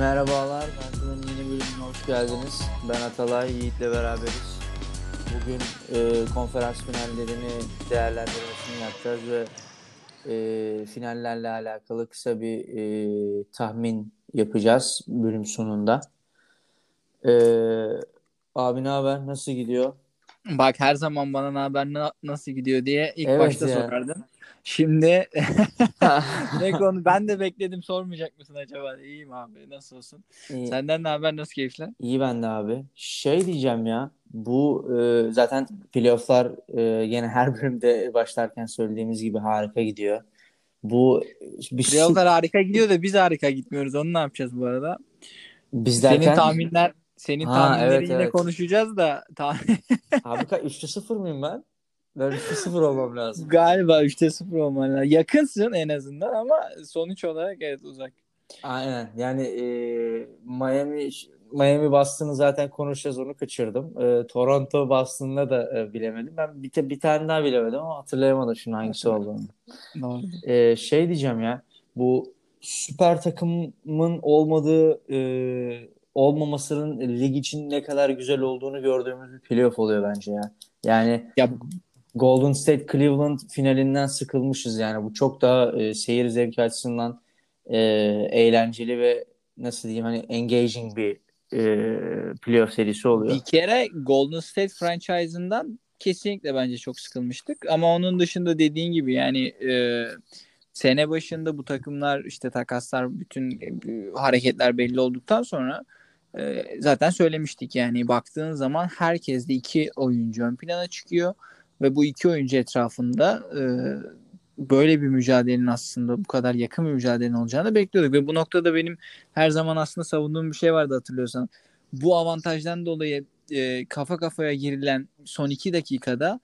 Merhabalar, Mert'in yeni bölümüne hoş geldiniz. Ben Atalay, Yiğit'le beraberiz. Bugün e, konferans finallerini değerlendirmesini yapacağız ve e, finallerle alakalı kısa bir e, tahmin yapacağız bölüm sonunda. E, abi ne haber? Nasıl gidiyor? Bak her zaman bana ne haber na- nasıl gidiyor diye ilk Evet başta ya. sorardın. Şimdi ne konu ben de bekledim sormayacak mısın acaba? İyiyim abi nasıl olsun? İyi, Senden ne haber nasıl keyifler? iyi ben de abi. Şey diyeceğim ya, bu e, zaten playofflar e, yine her bölümde başlarken söylediğimiz gibi harika gidiyor. Bu bir su- Playoff'lar harika gidiyor da biz harika gitmiyoruz. Onu ne yapacağız bu arada? biz Senin derken tahminler senin Ha, tahminleri evet, yine evet. konuşacağız da tahmin abi ka 3'te 0 mıyım ben? Ben 3'te 0 olmam lazım. galiba 3'te 0 olman lazım. Yakınsın en azından ama sonuç olarak evet uzak. Aynen. Yani e, Miami Miami Boston'ı zaten konuşacağız onu kaçırdım. E, Toronto Boston'da da e, bilemedim. Ben bir, bir tane daha bilemedim ama hatırlayamadım şimdi hangisi olduğunu. Doğru. E, şey diyeceğim ya bu süper takımın olmadığı e, olmamasının lig için ne kadar güzel olduğunu gördüğümüz bir playoff oluyor bence ya. Yani Ya Golden State Cleveland finalinden sıkılmışız yani. Bu çok daha e, seyir zevki açısından e, eğlenceli ve nasıl diyeyim hani engaging bir e, playoff serisi oluyor. Bir kere Golden State franchise'ından kesinlikle bence çok sıkılmıştık. Ama onun dışında dediğin gibi yani e, sene başında bu takımlar işte takaslar bütün e, hareketler belli olduktan sonra e, zaten söylemiştik yani baktığın zaman herkes de iki oyuncu ön plana çıkıyor ve bu iki oyuncu etrafında e, böyle bir mücadelenin aslında bu kadar yakın bir mücadelenin olacağını bekliyorduk. Ve bu noktada benim her zaman aslında savunduğum bir şey vardı hatırlıyorsan. Bu avantajdan dolayı e, kafa kafaya girilen son iki dakikada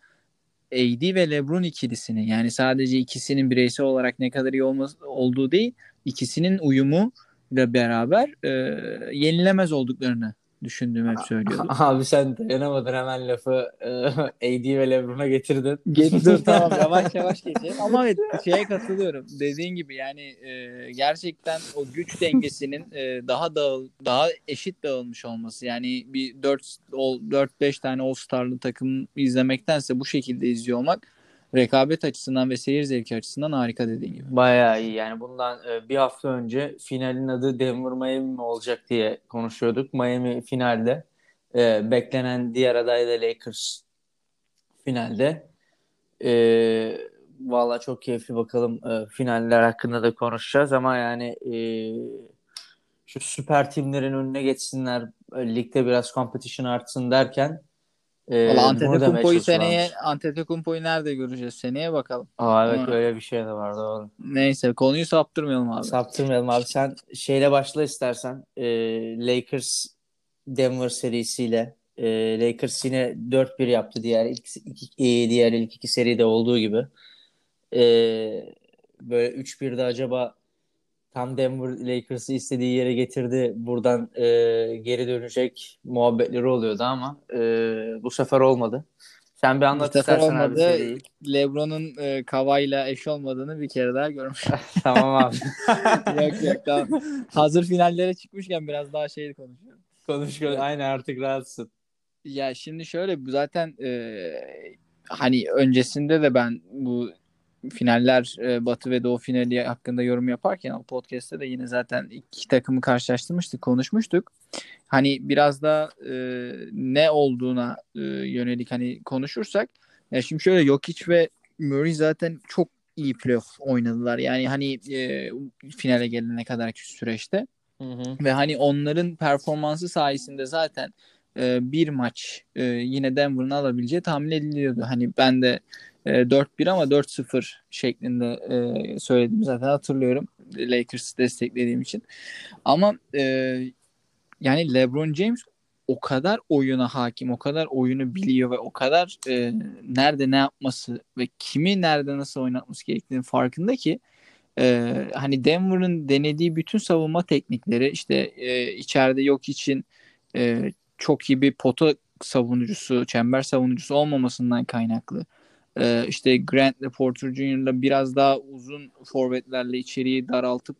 AD ve LeBron ikilisini yani sadece ikisinin bireysel olarak ne kadar iyi olması, olduğu değil ikisinin uyumu ile beraber e, yenilemez olduklarını düşündüğümü hep söylüyordum. Abi sen dayanamadın hemen lafı e, AD ve LeBron'a getirdin. Dur tamam yavaş yavaş geçelim. Ama evet şeye katılıyorum. Dediğin gibi yani e, gerçekten o güç dengesinin e, daha dağıl daha eşit dağılmış olması. Yani bir 4 4 5 tane All-Star'lı takım izlemektense bu şekilde izliyor olmak rekabet açısından ve seyir zevki açısından harika dediğin gibi. Bayağı iyi yani bundan e, bir hafta önce finalin adı Denver Miami mi olacak diye konuşuyorduk. Miami finalde e, beklenen diğer aday da Lakers finalde. E, Valla çok keyifli bakalım e, finaller hakkında da konuşacağız ama yani e, şu süper timlerin önüne geçsinler ligde biraz competition artsın derken e, Valla Antetokounmpo'yu seneye Antetokounmpo'yu nerede göreceğiz? Seneye bakalım. Aa, evet Ama- öyle bir şey de var doğru. Neyse konuyu saptırmayalım abi. Saptırmayalım abi. Sen şeyle başla istersen. Ee, Lakers Denver serisiyle. Ee, Lakers yine 4-1 yaptı diğer ilk iki, e, diğer ilk iki seride olduğu gibi. Ee, böyle 3-1'de acaba tam Denver Lakers'ı istediği yere getirdi. Buradan e, geri dönecek muhabbetleri oluyordu ama e, bu sefer olmadı. Sen bir anlat Bu sefer istersen abi olmadı. seriyi. LeBron'un e, Kava'yla eş olmadığını bir kere daha görmüş. Tamam abi. yok yok tamam. Hazır finallere çıkmışken biraz daha şey konuşuyorum. Konuş konuş. Aynen artık rahatsın. Ya şimdi şöyle zaten e, hani öncesinde de ben bu finaller e, Batı ve Doğu finali hakkında yorum yaparken o podcast'te de yine zaten iki takımı karşılaştırmıştık, konuşmuştuk. Hani biraz da e, ne olduğuna e, yönelik hani konuşursak ya şimdi şöyle Jokic ve Murray zaten çok iyi playoff oynadılar. Yani hani e, finale gelene kadarki süreçte. Hı hı. Ve hani onların performansı sayesinde zaten e, bir maç e, yine Denver'ın alabileceği tahmin ediliyordu. Hani ben de 4-1 ama 4-0 şeklinde e, söylediğimi zaten hatırlıyorum. Lakers'ı desteklediğim için. Ama e, yani LeBron James o kadar oyuna hakim, o kadar oyunu biliyor ve o kadar e, nerede ne yapması ve kimi nerede nasıl oynatması gerektiğinin farkında ki e, hani Denver'ın denediği bütün savunma teknikleri işte e, içeride yok için e, çok iyi bir pota savunucusu, çember savunucusu olmamasından kaynaklı. E, işte Grant ile Porter Jr.'la biraz daha uzun forvetlerle içeriği daraltıp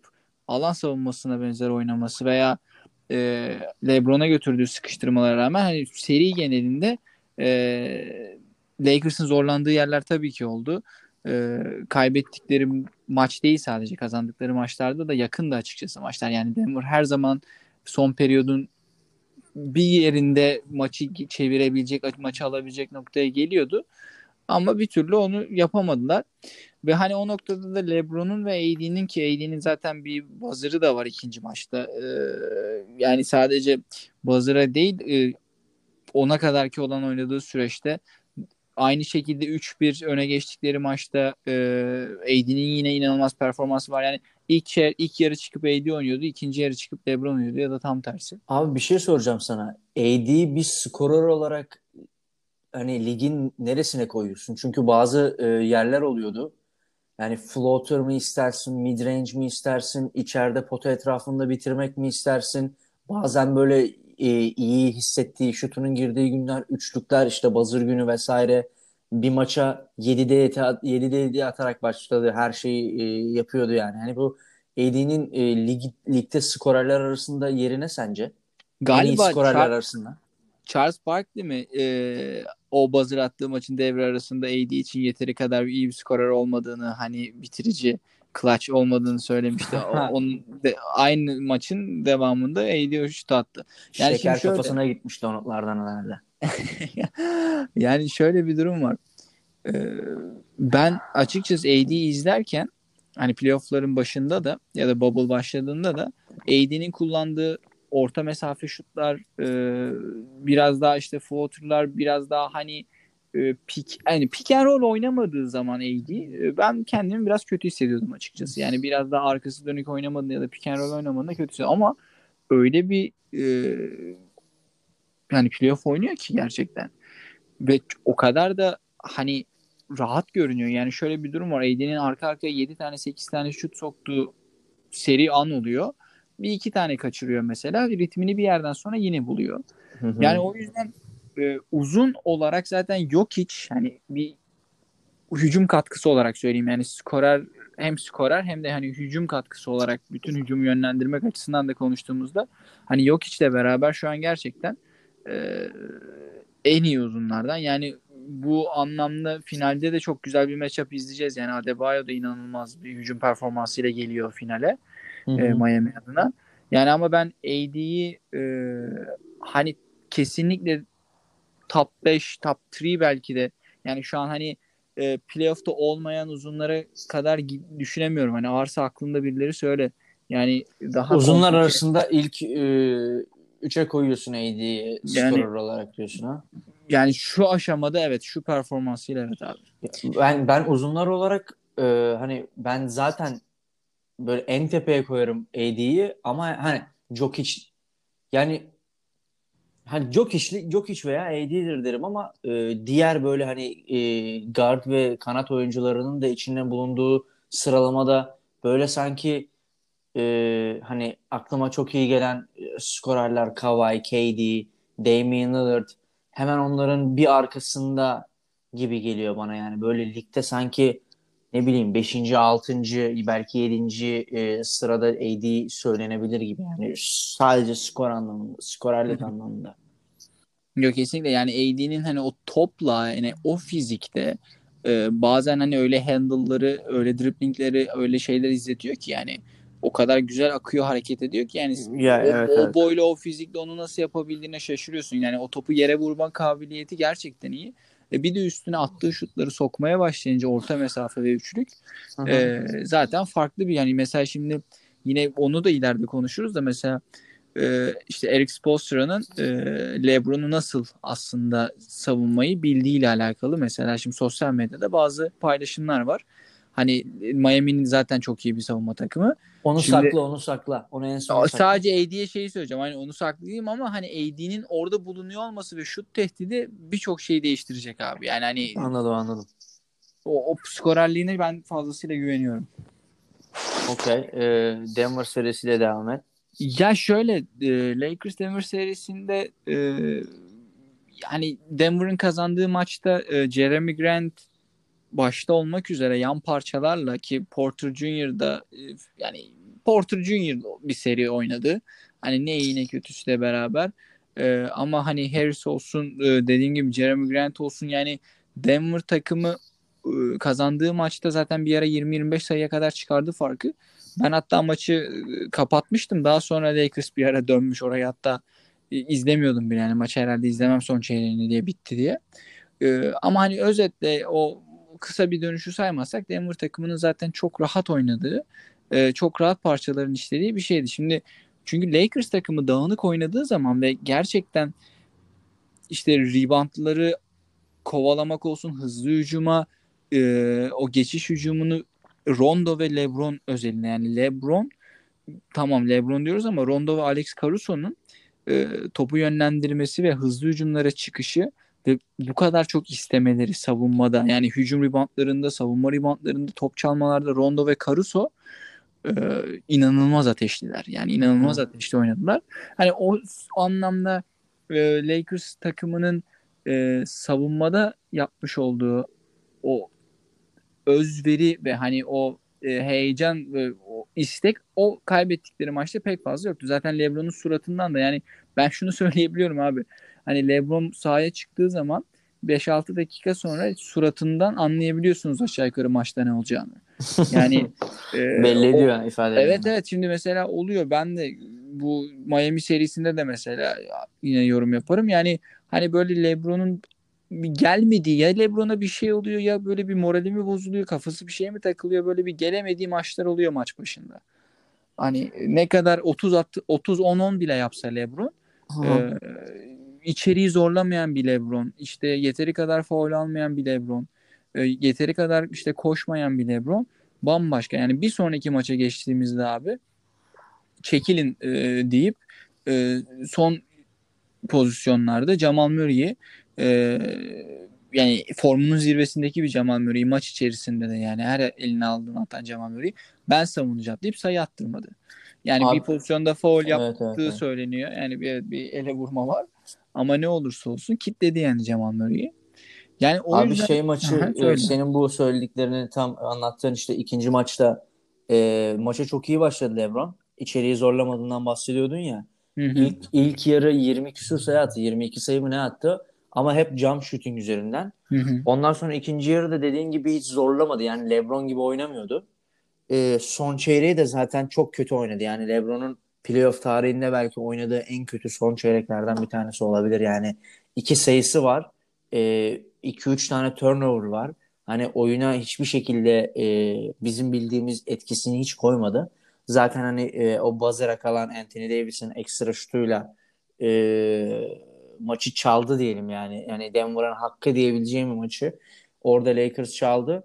alan savunmasına benzer oynaması veya e, LeBron'a götürdüğü sıkıştırmalara rağmen hani seri genelinde e, Lakers'ın zorlandığı yerler tabii ki oldu. E, kaybettikleri maç değil sadece kazandıkları maçlarda da yakın da açıkçası maçlar. Yani Denver her zaman son periyodun bir yerinde maçı çevirebilecek, maçı alabilecek noktaya geliyordu. Ama bir türlü onu yapamadılar. Ve hani o noktada da LeBron'un ve AD'nin ki AD'nin zaten bir buzzer'ı da var ikinci maçta. Ee, yani sadece buzzer'a değil e, ona kadar ki olan oynadığı süreçte aynı şekilde 3-1 öne geçtikleri maçta e, AD'nin yine inanılmaz performansı var. Yani ilk yer, ilk yarı çıkıp AD oynuyordu, ikinci yarı çıkıp LeBron oynuyordu ya da tam tersi. Abi bir şey soracağım sana. AD bir skorer olarak hani ligin neresine koyuyorsun? Çünkü bazı e, yerler oluyordu. Yani floater mı istersin, mid range mi istersin, içeride pota etrafında bitirmek mi istersin? Bazen böyle e, iyi hissettiği, şutunun girdiği günler, üçlükler, işte bazır günü vesaire bir maça 7'de 7'de 7 atarak başladı. Her şeyi e, yapıyordu yani. Hani bu AD'nin e, lig, ligde skorerler arasında yeri ne sence? Galiba en iyi skorerler Char- arasında. Charles Barkley mi e, o buzzer attığı maçın devre arasında AD için yeteri kadar iyi bir skorer olmadığını hani bitirici clutch olmadığını söylemişti. Onun de, aynı maçın devamında AD o şut attı. Yani Şeker şöyle, kafasına gitmişti o notlardan herhalde. yani şöyle bir durum var. Ee, ben açıkçası AD'yi izlerken hani playoff'ların başında da ya da bubble başladığında da AD'nin kullandığı orta mesafe şutlar e, biraz daha işte floater'lar biraz daha hani e, pick yani pick and roll oynamadığı zaman AD e, ben kendimi biraz kötü hissediyordum açıkçası. Yani biraz daha arkası dönük oynamadığında ya da pick and roll oynamadığında kötü hissediyordum ama öyle bir e, yani playoff oynuyor ki gerçekten. Ve o kadar da hani rahat görünüyor. Yani şöyle bir durum var. AD'nin arka arkaya 7 tane 8 tane şut soktuğu seri an oluyor. Bir iki tane kaçırıyor mesela. Ritmini bir yerden sonra yine buluyor. Hı hı. Yani o yüzden e, uzun olarak zaten yok hiç hani bir hücum katkısı olarak söyleyeyim. Yani skorer hem skorer hem de hani hücum katkısı olarak bütün hücumu yönlendirmek açısından da konuştuğumuzda hani yok içle beraber şu an gerçekten e, en iyi uzunlardan. Yani bu anlamda finalde de çok güzel bir matchup izleyeceğiz. Yani Adebayo da inanılmaz bir hücum performansıyla geliyor finale hı hı. E, Miami adına. Yani ama ben AD'yi e, hani kesinlikle top 5, top 3 belki de yani şu an hani e, playoff'ta olmayan uzunlara kadar düşünemiyorum. Hani varsa aklında birileri söyle. Yani daha uzunlar komplike. arasında ilk e, üçe koyuyorsun AD'yi yani, olarak diyorsun ha. Yani şu aşamada evet şu performansıyla evet abi. Ben ben uzunlar olarak e, hani ben zaten böyle en tepeye koyarım AD'yi ama hani Jokic yani hani Jokic, Jokic veya AD'dir derim ama e, diğer böyle hani e, guard ve kanat oyuncularının da içinde bulunduğu sıralamada böyle sanki e, hani aklıma çok iyi gelen e, skorerler Kawhi, KD, Damian Lillard hemen onların bir arkasında gibi geliyor bana yani. Böyle ligde sanki ne bileyim 5. 6. belki 7. E, sırada AD söylenebilir gibi yani sadece skor anlamında, skorerlik anlamında. Yok kesinlikle yani AD'nin hani o topla yani o fizikte e, bazen hani öyle handle'ları, öyle driplingleri, öyle şeyler izletiyor ki yani o kadar güzel akıyor hareket ediyor ki yani ya, o, evet, o evet. boyla o fizikle onu nasıl yapabildiğine şaşırıyorsun. Yani o topu yere vurma kabiliyeti gerçekten iyi. E bir de üstüne attığı şutları sokmaya başlayınca orta mesafe ve üçlük e, zaten farklı bir yani mesela şimdi yine onu da ileride konuşuruz da mesela e, işte Eric Spoelstra'nın e, LeBron'u nasıl aslında savunmayı bildiğiyle alakalı mesela şimdi sosyal medyada bazı paylaşımlar var. Hani Miami'nin zaten çok iyi bir savunma takımı. Onu Şimdi, sakla, onu sakla. Onu en son sakla. Sadece AD'ye şeyi söyleyeceğim. Hani onu saklayayım ama hani AD'nin orada bulunuyor olması ve şut tehdidi birçok şeyi değiştirecek abi. Yani hani Anladım, anladım. O, o skorerliğine ben fazlasıyla güveniyorum. Okey. Ee, Denver serisiyle devam et. Ya şöyle e, Lakers Denver serisinde e, yani Denver'ın kazandığı maçta e, Jeremy Grant başta olmak üzere yan parçalarla ki Porter Jr. da e, yani Porter Jr. bir seri oynadı. Hani ne iyi ne kötüsü de beraber. Ee, ama hani Harris olsun e, dediğim gibi Jeremy Grant olsun yani Denver takımı e, kazandığı maçta zaten bir ara 20-25 sayıya kadar çıkardı farkı. Ben hatta maçı kapatmıştım. Daha sonra Lakers bir ara dönmüş oraya hatta izlemiyordum bile yani maçı herhalde izlemem son çeyreğini diye bitti diye. E, ama hani özetle o kısa bir dönüşü saymazsak Denver takımının zaten çok rahat oynadığı, e, çok rahat parçaların işlediği bir şeydi. Şimdi çünkü Lakers takımı dağınık oynadığı zaman ve gerçekten işte reboundları kovalamak olsun, hızlı hücuma, e, o geçiş hücumunu Rondo ve LeBron özelinde yani LeBron tamam LeBron diyoruz ama Rondo ve Alex Caruso'nun e, topu yönlendirmesi ve hızlı hücumlara çıkışı ve bu kadar çok istemeleri savunmada yani hücum ribantlarında, savunma ribantlarında, top çalmalarda Rondo ve Caruso e, inanılmaz ateşliler. Yani inanılmaz ateşli oynadılar. Hani o anlamda e, Lakers takımının e, savunmada yapmış olduğu o özveri ve hani o e, heyecan ve o istek o kaybettikleri maçta pek fazla yoktu. Zaten LeBron'un suratından da yani ben şunu söyleyebiliyorum abi. Hani LeBron sahaya çıktığı zaman 5-6 dakika sonra suratından anlayabiliyorsunuz aşağı yukarı maçta ne olacağını. Yani e, belli ediyor yani ifade. Evet evet şimdi mesela oluyor. Ben de bu Miami serisinde de mesela yine yorum yaparım. Yani hani böyle LeBron'un gelmedi ya Lebron'a bir şey oluyor ya böyle bir morali mi bozuluyor kafası bir şeye mi takılıyor böyle bir gelemediği maçlar oluyor maç başında. Hani ne kadar 30 attı 30 10 10 bile yapsa LeBron e, içeriği zorlamayan bir LeBron işte yeteri kadar faul almayan bir LeBron e, yeteri kadar işte koşmayan bir LeBron bambaşka yani bir sonraki maça geçtiğimizde abi çekilin e, deyip e, son pozisyonlarda Jamal Murray'i e, yani formunun zirvesindeki bir Jamal Murray maç içerisinde de yani her eline aldığını atan Jamal Murray ben savunacağım deyip sayı attırmadı. Yani Abi, bir pozisyonda foul evet, yaptığı evet, evet. söyleniyor. Yani bir, bir ele vurma var. Ama ne olursa olsun kitledi yani Jamal Murray'i. Yani o Abi yüzden... şey maçı Aha, e, senin bu söylediklerini tam anlattığın işte ikinci maçta e, maça çok iyi başladı LeBron. İçeriği zorlamadığından bahsediyordun ya. Hı hı. İlk, ilk yarı 20 küsur sayı attı. 22 sayı mı ne attı? Ama hep jump shooting üzerinden. Hı hı. Ondan sonra ikinci yarıda dediğin gibi hiç zorlamadı. Yani LeBron gibi oynamıyordu. Ee, son çeyreği de zaten çok kötü oynadı. Yani LeBron'un playoff tarihinde belki oynadığı en kötü son çeyreklerden bir tanesi olabilir. Yani iki sayısı var. 2-3 ee, tane turnover var. Hani oyuna hiçbir şekilde e, bizim bildiğimiz etkisini hiç koymadı. Zaten hani e, o buzzer'a kalan Anthony Davis'in ekstra şutuyla e, maçı çaldı diyelim yani. Yani Denver'ın hakkı diyebileceğim bir maçı orada Lakers çaldı.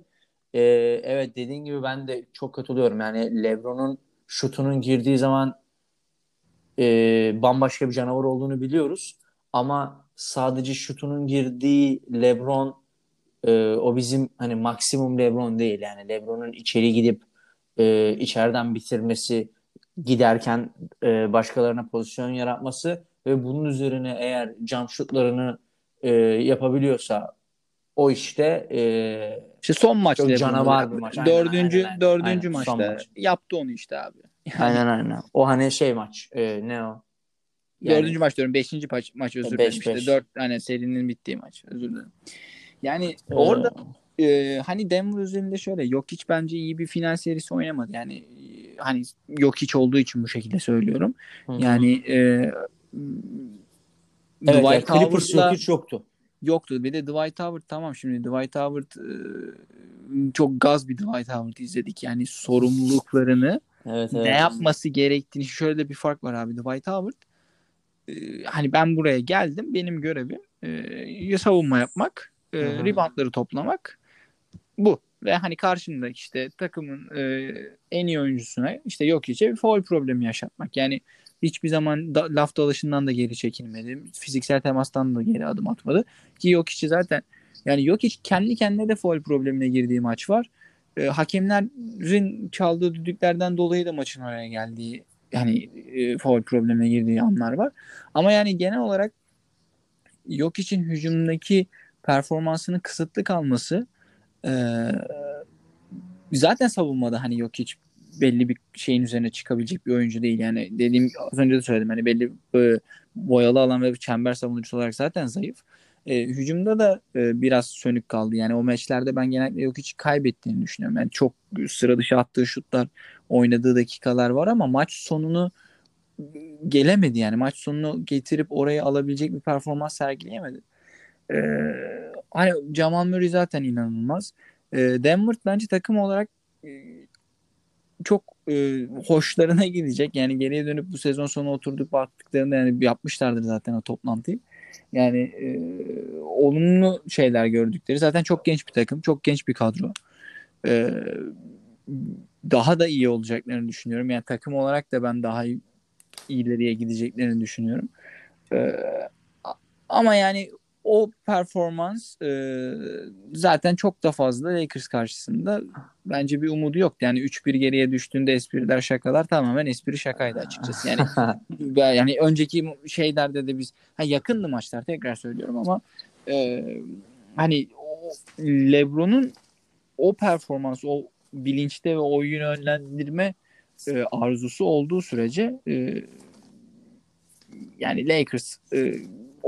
Ee, evet dediğin gibi ben de çok katılıyorum. Yani LeBron'un şutunun girdiği zaman e, bambaşka bir canavar olduğunu biliyoruz. Ama sadece şutunun girdiği LeBron e, o bizim hani maksimum LeBron değil. Yani LeBron'un içeri gidip e, içeriden bitirmesi giderken e, başkalarına pozisyon yaratması ve bunun üzerine eğer jump şutlarını e, yapabiliyorsa o işte e, işte son maç canavar bir maç. Dördüncü aynen, aynen, dördüncü aynen, maçta maç. yaptı onu işte abi. Yani, aynen aynen. O hani şey maç. E, ne o? Yani, dördüncü maç diyorum. Beşinci maç, maç özür dilerim. İşte dört hani serinin bittiği maç. Özür dilerim. Yani ee, orada e, hani Denver üzerinde şöyle yok hiç bence iyi bir final serisi oynamadı. Yani e, hani yok hiç olduğu için bu şekilde söylüyorum. Hı-hı. Yani e, Evet, Dwight yani Clippers hiç yoktu. Yoktu. Bir de Dwight Howard tamam şimdi Dwight Howard e, çok gaz bir Dwight Howard izledik. Yani sorumluluklarını evet, evet. ne yapması gerektiğini şöyle bir fark var abi Dwight Howard e, hani ben buraya geldim benim görevim e, savunma yapmak e, reboundları toplamak bu ve hani karşımda işte takımın e, en iyi oyuncusuna işte yok içe bir foul problemi yaşatmak. Yani hiçbir zaman da, laf dalaşından da geri çekilmedi. Fiziksel temastan da geri adım atmadı. Ki yok içi zaten yani yok hiç kendi kendine de foul problemine girdiği maç var. E, hakemlerin çaldığı düdüklerden dolayı da maçın oraya geldiği yani e, foul problemine girdiği anlar var. Ama yani genel olarak yok için hücumdaki performansının kısıtlı kalması e, zaten savunmada hani yok hiç belli bir şeyin üzerine çıkabilecek bir oyuncu değil. Yani dediğim az önce de söyledim hani belli e, boyalı alan ve çember savunucusu olarak zaten zayıf. E, hücumda da e, biraz sönük kaldı. Yani o maçlarda ben genellikle yok hiç kaybettiğini düşünüyorum. Yani çok sıra dışı attığı şutlar, oynadığı dakikalar var ama maç sonunu gelemedi yani. Maç sonunu getirip oraya alabilecek bir performans sergileyemedi. E, hani Jamal Murray zaten inanılmaz. E, Denver bence takım olarak e, çok e, hoşlarına gidecek. Yani geriye dönüp bu sezon sonu oturduk baktıklarında yani yapmışlardır zaten o toplantıyı. Yani e, olumlu şeyler gördükleri. Zaten çok genç bir takım. Çok genç bir kadro. E, daha da iyi olacaklarını düşünüyorum. Yani takım olarak da ben daha iyi, ileriye gideceklerini düşünüyorum. E, ama yani o performans e, zaten çok da fazla Lakers karşısında bence bir umudu yok. Yani 3-1 geriye düştüğünde espriler şakalar tamamen espri şakaydı açıkçası. Yani yani önceki şeylerde de biz ha, yakındı maçlar tekrar söylüyorum ama e, hani LeBron'un o performans, o bilinçte ve oyun yönlendirme e, arzusu olduğu sürece e, yani Lakers e,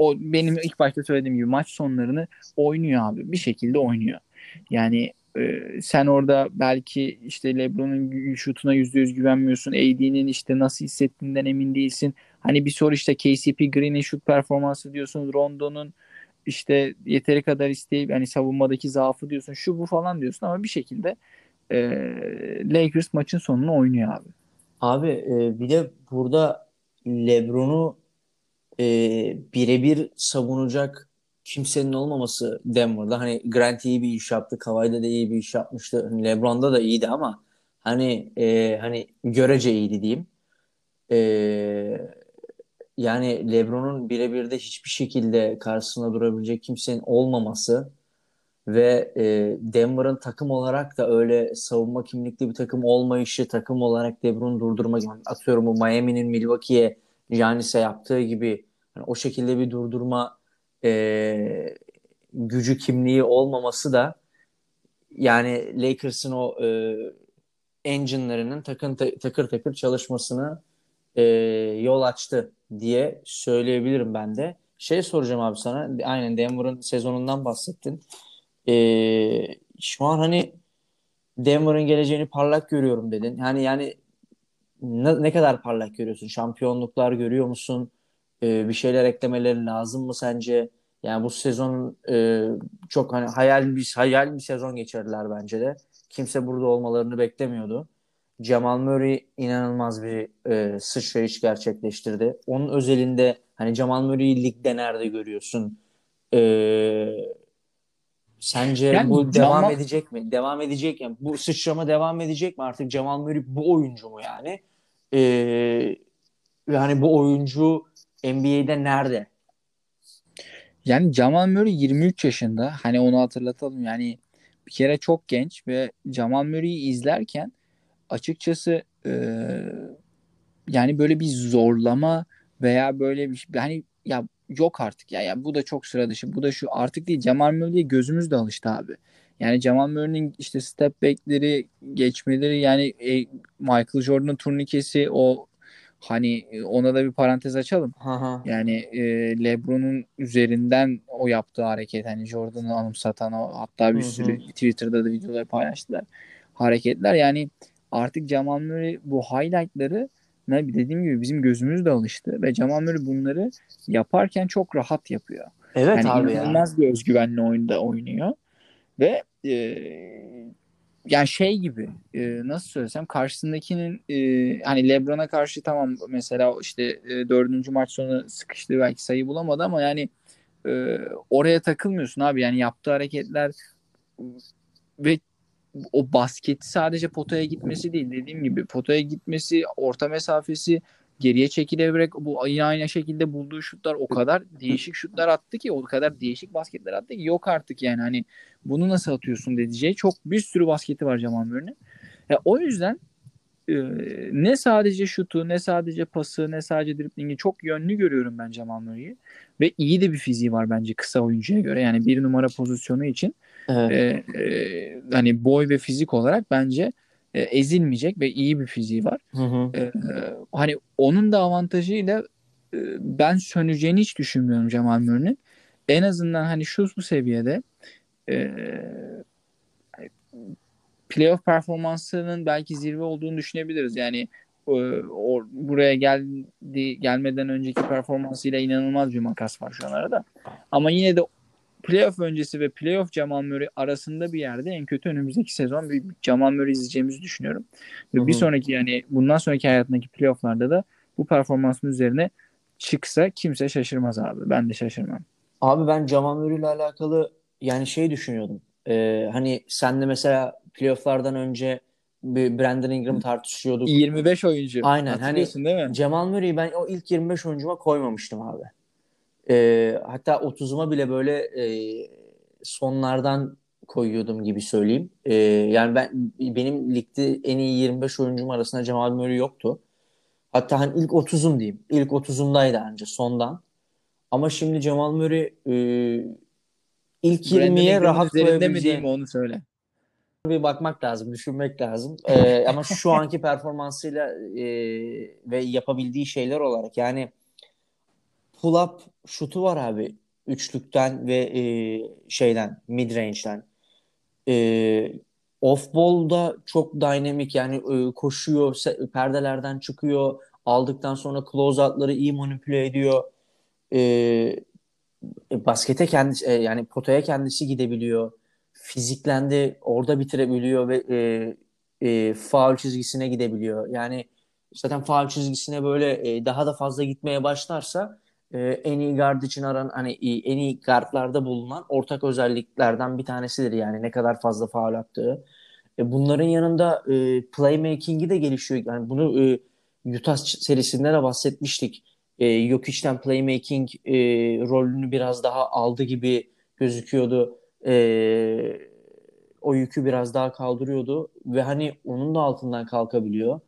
o benim ilk başta söylediğim gibi maç sonlarını oynuyor abi. Bir şekilde oynuyor. Yani e, sen orada belki işte LeBron'un şutuna %100 güvenmiyorsun. AD'nin işte nasıl hissettiğinden emin değilsin. Hani bir soru işte KCP Green'in şut performansı diyorsun. Rondo'nun işte yeteri kadar isteyip hani savunmadaki zaafı diyorsun. Şu bu falan diyorsun ama bir şekilde e, Lakers maçın sonunu oynuyor abi. Abi e, bir de burada LeBron'u e, birebir savunacak kimsenin olmaması Denver'da. Hani Grant iyi bir iş yaptı. Kawhi'de de iyi bir iş yapmıştı. Hani LeBron'da da iyiydi ama hani e, hani görece iyiydi diyeyim. E, yani LeBron'un birebir de hiçbir şekilde karşısında durabilecek kimsenin olmaması ve e, Denver'ın takım olarak da öyle savunma kimlikli bir takım olmayışı, takım olarak LeBron'u durdurma gibi. Atıyorum bu Miami'nin Milwaukee'ye Giannis'e yaptığı gibi yani o şekilde bir durdurma e, gücü kimliği olmaması da yani Lakers'ın o e, engine'larının takın takır takır çalışmasını e, yol açtı diye söyleyebilirim ben de. Şey soracağım abi sana. Aynen Denver'ın sezonundan bahsettin. E, şu an hani Denver'ın geleceğini parlak görüyorum dedin. Yani yani ne, ne kadar parlak görüyorsun? Şampiyonluklar görüyor musun? Ee, bir şeyler eklemeleri lazım mı sence? Yani bu sezon e, çok hani hayal bir hayal bir sezon geçirdiler bence de. Kimse burada olmalarını beklemiyordu. Jamal Murray inanılmaz bir e, sıçrayış gerçekleştirdi. Onun özelinde hani Jamal Murray'i ligde nerede görüyorsun? E, sence yani bu Jamal... devam edecek mi? Devam edecek yani bu sıçrama devam edecek mi? Artık Jamal Murray bu oyuncu mu yani? E, ve hani bu oyuncu NBA'de nerede? Yani Jamal Murray 23 yaşında. Hani onu hatırlatalım. Yani bir kere çok genç ve Jamal Murray'i izlerken açıkçası e, yani böyle bir zorlama veya böyle bir şey hani ya yok artık ya, ya bu da çok sıra dışı bu da şu artık değil Jamal Murray'e gözümüz de alıştı abi. Yani Jamal Murray'nin işte step back'leri geçmeleri yani e, Michael Jordan'ın turnikesi o Hani e, ona da bir parantez açalım. Aha. Yani e, LeBron'un üzerinden o yaptığı hareket hani Jordan'ı anımsatan o hatta bir Hı-hı. sürü Twitter'da da videolar paylaştılar. Hareketler yani artık Jamal Murray bu highlight'ları ne dediğim gibi bizim gözümüz de alıştı ve Jamal Murray bunları yaparken çok rahat yapıyor. Evet yani abi inanılmaz ya. bir özgüvenli oyunda oynuyor ve e, yani şey gibi e, nasıl söylesem karşısındakinin e, hani Lebron'a karşı tamam mesela işte e, dördüncü maç sonu sıkıştı belki sayı bulamadı ama yani e, oraya takılmıyorsun abi. Yani yaptığı hareketler ve o basketi sadece potaya gitmesi değil dediğim gibi potaya gitmesi orta mesafesi geriye çekilebilerek bu yine aynı şekilde bulduğu şutlar o kadar değişik şutlar attı ki o kadar değişik basketler attı ki yok artık yani hani bunu nasıl atıyorsun diyeceği çok bir sürü basketi var Jamal Murray'nin. Ya, o yüzden e, ne sadece şutu ne sadece pası ne sadece driblingi çok yönlü görüyorum ben Jamal Murray'i ve iyi de bir fiziği var bence kısa oyuncuya göre yani bir numara pozisyonu için evet. e, e, hani boy ve fizik olarak bence e, ezilmeyecek ve iyi bir fiziği var. Hı hı. E, hani onun da avantajıyla e, ben söneceğini hiç düşünmüyorum Cemal Murray'nin. En azından hani şu bu seviyede e, playoff performansının belki zirve olduğunu düşünebiliriz. Yani e, o, buraya geldi gelmeden önceki performansıyla inanılmaz bir makas var şu an arada. Ama yine de playoff öncesi ve playoff Jamal Murray arasında bir yerde en kötü önümüzdeki sezon bir Jamal Murray izleyeceğimizi düşünüyorum. Ve Hı-hı. bir sonraki yani bundan sonraki hayatındaki playofflarda da bu performansın üzerine çıksa kimse şaşırmaz abi. Ben de şaşırmam. Abi ben Jamal Murray ile alakalı yani şey düşünüyordum. Ee, hani sen de mesela playofflardan önce bir Brandon Ingram tartışıyorduk. 25 oyuncu. Aynen. Hani değil mi? Cemal Murray'i ben o ilk 25 oyuncuma koymamıştım abi. Ee, hatta 30'uma bile böyle e, sonlardan koyuyordum gibi söyleyeyim. Ee, yani ben benim ligde en iyi 25 oyuncum arasında Cemal Murray yoktu. Hatta hani ilk 30'um diyeyim. İlk 30'umdaydı önce sondan. Ama şimdi Cemal Murray e, ilk 20'ye rahat koyabileceği... mi diyeyim onu söyle bir bakmak lazım, düşünmek lazım. Ee, ama şu anki performansıyla e, ve yapabildiği şeyler olarak yani pull-up şutu var abi. Üçlükten ve e, şeyden, mid range'den. E, off ball'da çok dinamik yani e, koşuyor, perdelerden çıkıyor. Aldıktan sonra close out'ları iyi manipüle ediyor. E, e baskete kendisi e, yani potaya kendisi gidebiliyor fiziklendi, orada bitirebiliyor ve e, e, faul çizgisine gidebiliyor. Yani zaten faul çizgisine böyle e, daha da fazla gitmeye başlarsa e, en iyi guard için aran hani en iyi guardlarda bulunan ortak özelliklerden bir tanesidir yani ne kadar fazla faul attığı. E, bunların yanında e, playmaking'i de gelişiyor. Yani bunu Utah serisinde de bahsetmiştik. E, Jokic'ten playmaking rolünü biraz daha aldı gibi gözüküyordu o yükü biraz daha kaldırıyordu ve hani onun da altından kalkabiliyor.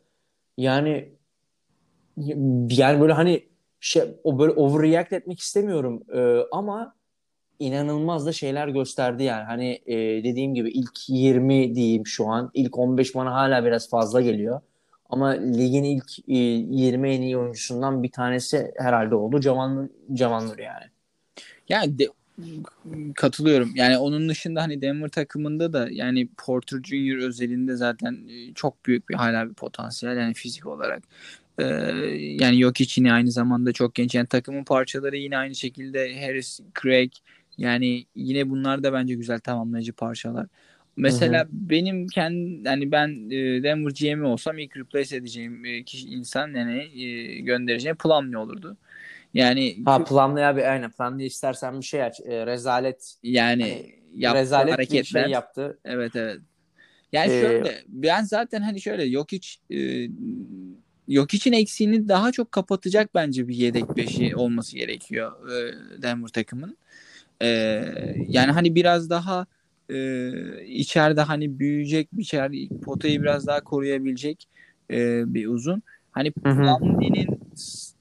Yani yani böyle hani şey o böyle overreact etmek istemiyorum e, ama inanılmaz da şeyler gösterdi yani. Hani e, dediğim gibi ilk 20 diyeyim şu an. ilk 15 bana hala biraz fazla geliyor. Ama ligin ilk e, 20 en iyi oyuncusundan bir tanesi herhalde oldu. Cemal Nur yani. Yani de, katılıyorum. Yani onun dışında hani Denver takımında da yani Porter Junior özelinde zaten e, çok büyük bir hala bir potansiyel yani fizik olarak. Ee, yani yok için aynı zamanda çok genç. Yani takımın parçaları yine aynı şekilde Harris, Craig yani yine bunlar da bence güzel tamamlayıcı parçalar. Mesela hı hı. benim kendi yani ben e, Denver GM'i olsam ilk replace edeceğim e, kişi insan yani e, göndereceğim Plumlee olurdu. Yani ha Plumlee abi aynen Plumlee istersen bir şey aç. E, rezalet yani hani, yaptığı rezalet hareketler. bir şey yaptı. Evet evet. Yani ee, şöyle ben zaten hani şöyle yok hiç e, yok için eksiğini daha çok kapatacak bence bir yedek beşi olması gerekiyor e, Denver takımın. E, yani hani biraz daha e, içeride hani büyüyecek bir içeride potayı biraz daha koruyabilecek e, bir uzun. Hani Plumlee'nin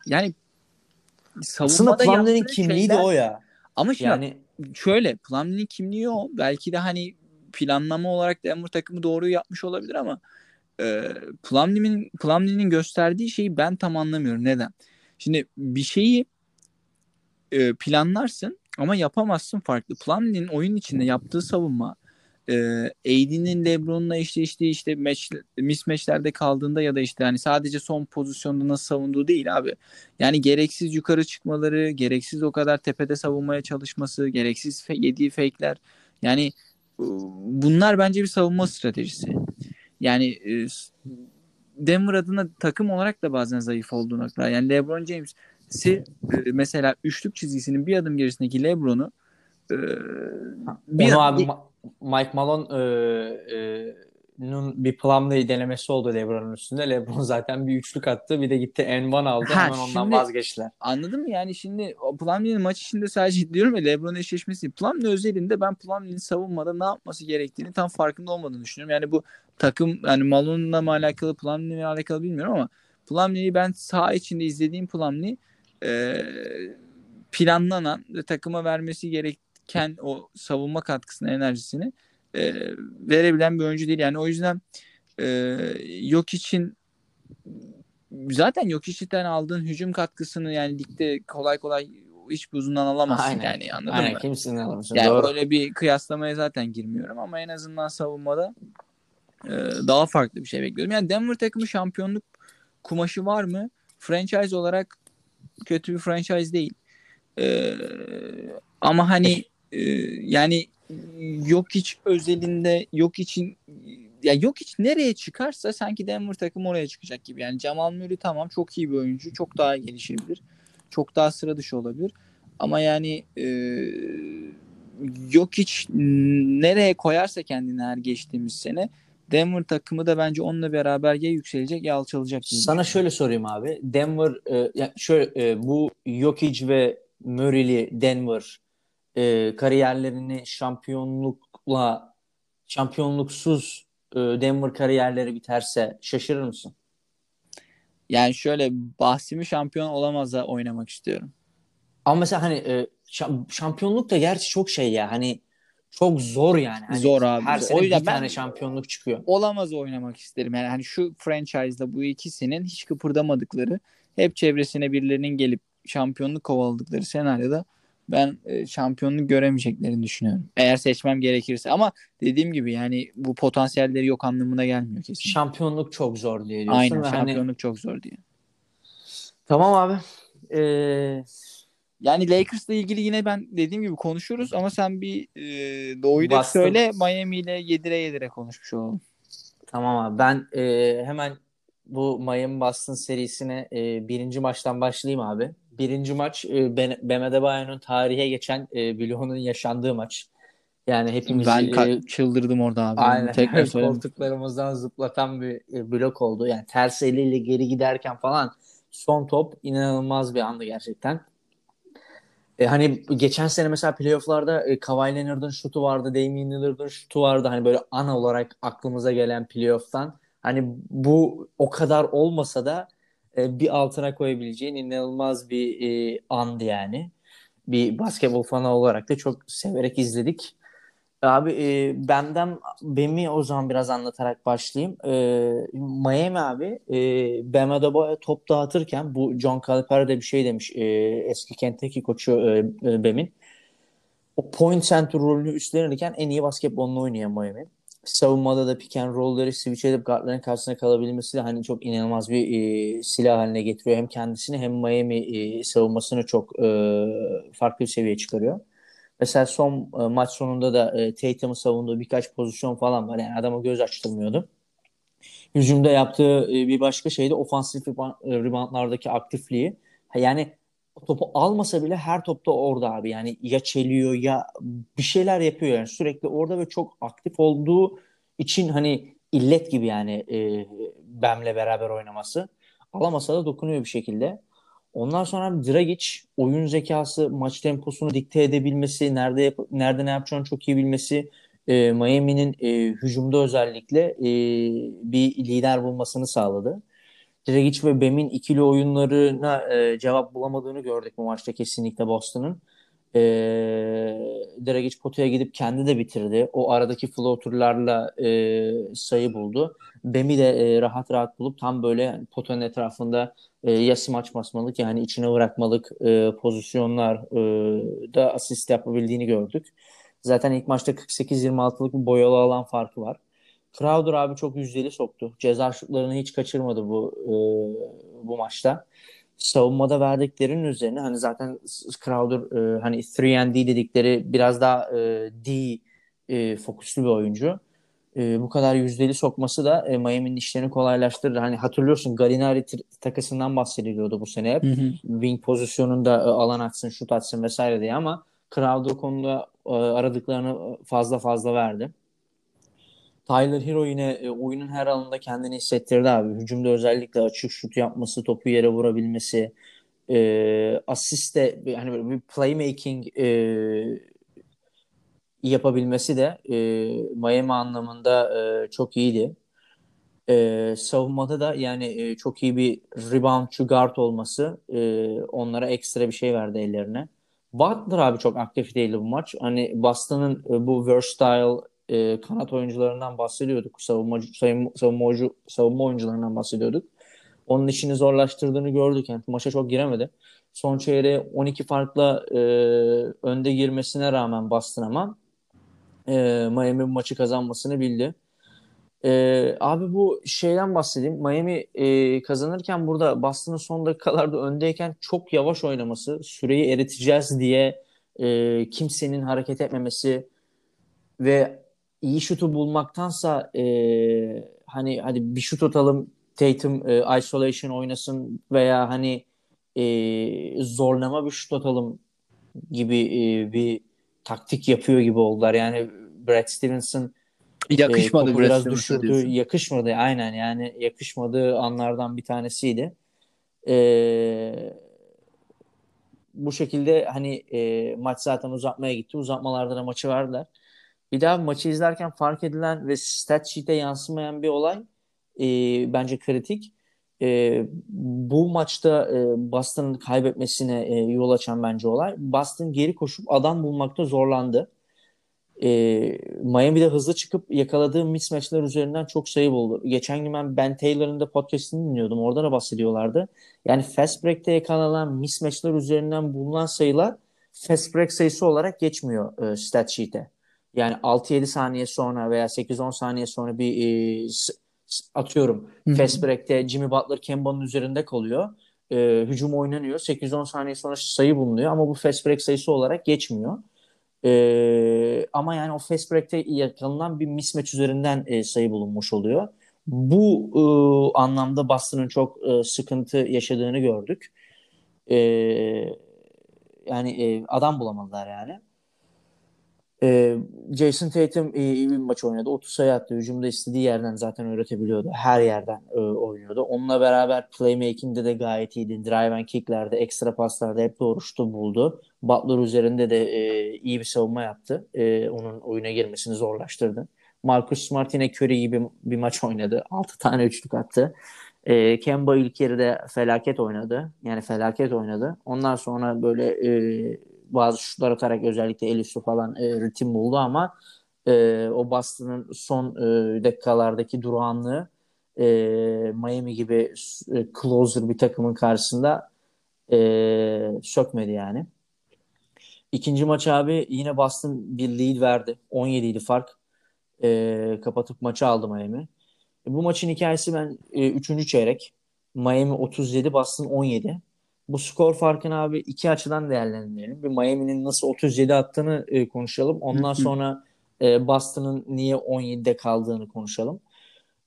yani savunmada Plumlee'nin kimliği şeyler... de o ya. Ama şimdi yani... şöyle Plumlee'nin kimliği o. Belki de hani planlama olarak Denver takımı doğru yapmış olabilir ama e, Plumlee'nin Plumlee'nin gösterdiği şeyi ben tam anlamıyorum. Neden? Şimdi bir şeyi e, planlarsın ama yapamazsın farklı. Plumlee'nin oyun içinde yaptığı savunma e, AD'nin LeBron'la işte işte match, mismatchlerde kaldığında ya da işte hani sadece son pozisyonda nasıl savunduğu değil abi. Yani gereksiz yukarı çıkmaları, gereksiz o kadar tepede savunmaya çalışması, gereksiz fe- yediği fake'ler. Yani bunlar bence bir savunma stratejisi. Yani e, Denver adına takım olarak da bazen zayıf olduğu noktalar. Yani LeBron James'i e, mesela üçlük çizgisinin bir adım gerisindeki LeBron'u e, bir Onu abi Mike Malone e, e, Nun bir Plumlee denemesi oldu LeBron'un üstünde. LeBron zaten bir üçlük attı. Bir de gitti N1 aldı. Ha, Hemen ondan vazgeçtiler. Anladın mı? Yani şimdi Plumlee'nin maç içinde sadece diyorum ya LeBron eşleşmesi. Plumlee özelinde ben Plumlee'nin savunmada ne yapması gerektiğini tam farkında olmadığını düşünüyorum. Yani bu takım yani Malone'la mı alakalı Plumlee'yle mi alakalı bilmiyorum ama Plumlee'yi ben sağ içinde izlediğim Plumlee e, planlanan ve takıma vermesi gerek ken o savunma katkısını, enerjisini e, verebilen bir oyuncu değil. Yani o yüzden e, yok için zaten yok işitten aldığın hücum katkısını yani ligde kolay kolay hiçbir uzundan alamazsın Aynen. yani anladın Aynen mı? kimsenin alamazsın. Yani Doğru. öyle bir kıyaslamaya zaten girmiyorum ama en azından savunmada e, daha farklı bir şey bekliyorum. Yani Denver takımı şampiyonluk kumaşı var mı? Franchise olarak kötü bir franchise değil. E, ama hani e, yani yok hiç özelinde yok için ya yok hiç nereye çıkarsa sanki Denver takımı oraya çıkacak gibi. Yani Jamal Murray tamam çok iyi bir oyuncu. Çok daha gelişebilir. Çok daha sıra dışı olabilir. Ama yani e, yok hiç nereye koyarsa kendini her geçtiğimiz sene Denver takımı da bence onunla beraber ya yükselecek ya alçalacak. gibi. Sana şöyle sorayım abi. Denver e, ya şöyle e, bu Jokic ve Murray'li Denver e, kariyerlerini şampiyonlukla şampiyonluksuz e, Denver kariyerleri biterse şaşırır mısın? Yani şöyle bahsimi şampiyon olamazsa oynamak istiyorum. Ama mesela hani e, şam- şampiyonluk da gerçi çok şey ya hani çok zor yani. Hani Zor abi. Her O sene yüzden bir tane şampiyonluk çıkıyor. Olamaz oynamak isterim. Yani hani şu franchise'da bu ikisinin hiç kıpırdamadıkları, hep çevresine birilerinin gelip şampiyonluk kovaladıkları senaryoda ben e, şampiyonluk göremeyeceklerini düşünüyorum. Eğer seçmem gerekirse. Ama dediğim gibi yani bu potansiyelleri yok anlamına gelmiyor kesin. Şampiyonluk çok zor diye diyorsun Aynen ve hani şampiyonluk çok zor diye. tamam abi. Ee, Yani Lakers'la ilgili yine ben dediğim gibi konuşuruz ama sen bir e, doğuyu da söyle Miami ile yedire yedire konuşmuş olalım. Tamam abi ben e, hemen bu Miami Boston serisine e, birinci maçtan başlayayım abi. Birinci maç e, Bam Adebayo'nun tarihe geçen e, bloğunun yaşandığı maç. Yani hepimiz Ben e, ka- çıldırdım orada abi. aynen Tekrar koltuklarımızdan zıplatan bir e, blok oldu. Yani ters eliyle geri giderken falan son top inanılmaz bir andı gerçekten. E, hani geçen sene mesela playofflarda e, Kawhi Leonard'ın şutu vardı, Damian Lillard'ın şutu vardı. Hani böyle an olarak aklımıza gelen playoff'tan. Hani bu o kadar olmasa da e, bir altına koyabileceğin inanılmaz bir e, andı yani. Bir basketbol fanı olarak da çok severek izledik. Abi e, benden Bam'i o zaman biraz anlatarak başlayayım. E, Miami abi e, Bam Adebayo top dağıtırken bu John Calipari de bir şey demiş e, eski Kentucky koçu e, e, Bam'in. O point center rolünü üstlenirken en iyi basketbolunu oynayan Miami. Savunmada da pick and roll'ları switch edip guardların karşısına kalabilmesi de hani çok inanılmaz bir e, silah haline getiriyor. Hem kendisini hem Miami e, savunmasını çok e, farklı bir seviyeye çıkarıyor. Mesela son e, maç sonunda da e, Tatum'un savunduğu birkaç pozisyon falan var. Yani adama göz açtırmıyordu. Hücumda yaptığı e, bir başka şey de ofansif e, reboundlardaki aktifliği. Yani topu almasa bile her topta orada abi. Yani ya çeliyor ya bir şeyler yapıyor yani sürekli orada ve çok aktif olduğu için hani illet gibi yani e, Bam'le beraber oynaması. Alamasa da dokunuyor bir şekilde. Ondan sonra Dragic oyun zekası, maç temposunu dikte edebilmesi, nerede yap- nerede ne yapacağını çok iyi bilmesi, e, Miami'nin e, hücumda özellikle e, bir lider bulmasını sağladı. Dragic ve Bam'in ikili oyunlarına e, cevap bulamadığını gördük bu maçta kesinlikle Boston'ın. E, Dragic potaya gidip kendi de bitirdi. O aradaki floaterlarla e, sayı buldu. Bam'i de e, rahat rahat bulup tam böyle potanın etrafında e, ya smaç basmalık yani içine bırakmalık e, pozisyonlar e, da asist yapabildiğini gördük. Zaten ilk maçta 48-26'lık bir boyalı alan farkı var. Crowder abi çok yüzdeli soktu. Ceza şutlarını hiç kaçırmadı bu e, bu maçta. Savunmada verdiklerinin üzerine hani zaten Crowder e, hani 3 D dedikleri biraz daha e, D e, fokuslu bir oyuncu. E, bu kadar yüzdeli sokması da e, Miami'nin işlerini kolaylaştırır. Hani hatırlıyorsun Gallinari t- takasından bahsediliyordu bu sene hep. Hı hı. Wing pozisyonunda e, alan atsın, şut atsın vesaire diye ama Crowder konuda e, aradıklarını fazla fazla verdi. Tyler Hero yine e, oyunun her alanında kendini hissettirdi abi. Hücumda özellikle açık şut yapması, topu yere vurabilmesi, e, asist de hani böyle bir playmaking e, yapabilmesi de e, Miami anlamında e, çok iyiydi. E, savunmada da yani e, çok iyi bir reboundçu guard olması e, onlara ekstra bir şey verdi ellerine. Butler abi çok aktif değildi bu maç. Hani Boston'ın e, bu versatile e, kanat oyuncularından bahsediyorduk. Savunma, savunma, savunma oyuncularından bahsediyorduk. Onun işini zorlaştırdığını gördük. Yani maça çok giremedi. Son çeyreğe 12 farkla e, önde girmesine rağmen Boston ama e, Miami bu maçı kazanmasını bildi. E, abi bu şeyden bahsedeyim. Miami e, kazanırken burada Boston'ın son dakikalarda öndeyken çok yavaş oynaması, süreyi eriteceğiz diye e, kimsenin hareket etmemesi ve iyi şutu bulmaktansa e, hani hadi bir şut atalım Tatum e, isolation oynasın veya hani e, zorlama bir şut atalım gibi e, bir taktik yapıyor gibi oldular. Yani Brad Stevenson yakışmadı e, biraz düşürdü. Diyorsun. Yakışmadı aynen yani yakışmadığı anlardan bir tanesiydi. E, bu şekilde hani e, maç zaten uzatmaya gitti. Uzatmalarda da maçı verdiler. Bir daha maçı izlerken fark edilen ve stat sheet'e yansımayan bir olay e, bence kritik. E, bu maçta e, Boston'ın kaybetmesine e, yol açan bence olay. Boston geri koşup adam bulmakta zorlandı. E, Miami'de hızlı çıkıp yakaladığı mismatchler üzerinden çok sayı buldu. Geçen gün ben Ben Taylor'ın da podcastini dinliyordum. Orada da bahsediyorlardı. Yani fast break'te yakalanan mismatchler üzerinden bulunan sayılar fast break sayısı olarak geçmiyor e, stat sheet'e. Yani 6-7 saniye sonra veya 8-10 saniye sonra bir e, atıyorum Hı-hı. fast break'te Jimmy Butler Kemba'nın üzerinde kalıyor. E, hücum oynanıyor. 8-10 saniye sonra sayı bulunuyor ama bu fast break sayısı olarak geçmiyor. E, ama yani o fast break'te yakalanan bir mismatch üzerinden e, sayı bulunmuş oluyor. Bu e, anlamda Boston'ın çok e, sıkıntı yaşadığını gördük. E, yani e, adam bulamadılar yani. Ee, Jason Tatum iyi, bir maç oynadı. 30 sayı attı. Hücumda istediği yerden zaten üretebiliyordu. Her yerden e, oynuyordu. Onunla beraber playmaking'de de gayet iyiydi. Drive and kick'lerde, ekstra paslarda hep doğru şutu buldu. Butler üzerinde de e, iyi bir savunma yaptı. E, onun oyuna girmesini zorlaştırdı. Marcus Smart yine Curry gibi bir maç oynadı. 6 tane üçlük attı. E, Kemba ilk yarıda felaket oynadı. Yani felaket oynadı. Ondan sonra böyle e, bazı şutlar atarak özellikle el üstü falan e, ritim buldu ama e, o Boston'ın son e, dakikalardaki durağanlığı e, Miami gibi e, closer bir takımın karşısında e, sökmedi yani. İkinci maç abi yine Boston bir lead verdi. 17 idi fark. E, kapatıp maçı aldı Miami. E, bu maçın hikayesi ben e, 3. çeyrek. Miami 37, Boston 17 bu skor farkını abi iki açıdan değerlendirelim. Bir Miami'nin nasıl 37 attığını e, konuşalım. Ondan sonra e, Boston'ın niye 17'de kaldığını konuşalım.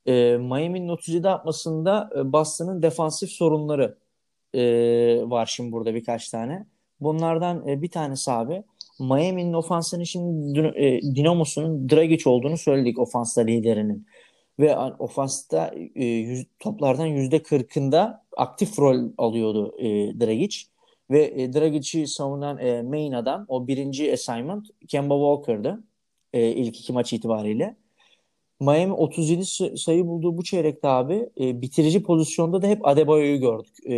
E, Miami'nin 37 atmasında e, Boston'ın defansif sorunları e, var şimdi burada birkaç tane. Bunlardan e, bir tanesi abi Miami'nin ofansının şimdi e, Dinamo'sunun Dragic olduğunu söyledik ofansta liderinin ve ofansta e, yüz, toplardan yüzde kırkında aktif rol alıyordu e, Dragic ve e, Dragic'i savunan e, main adam o birinci assignment Kemba Walker'dı e, ilk iki maç itibariyle. Miami 37 sayı bulduğu bu çeyrekte abi e, bitirici pozisyonda da hep Adebayo'yu gördük. E,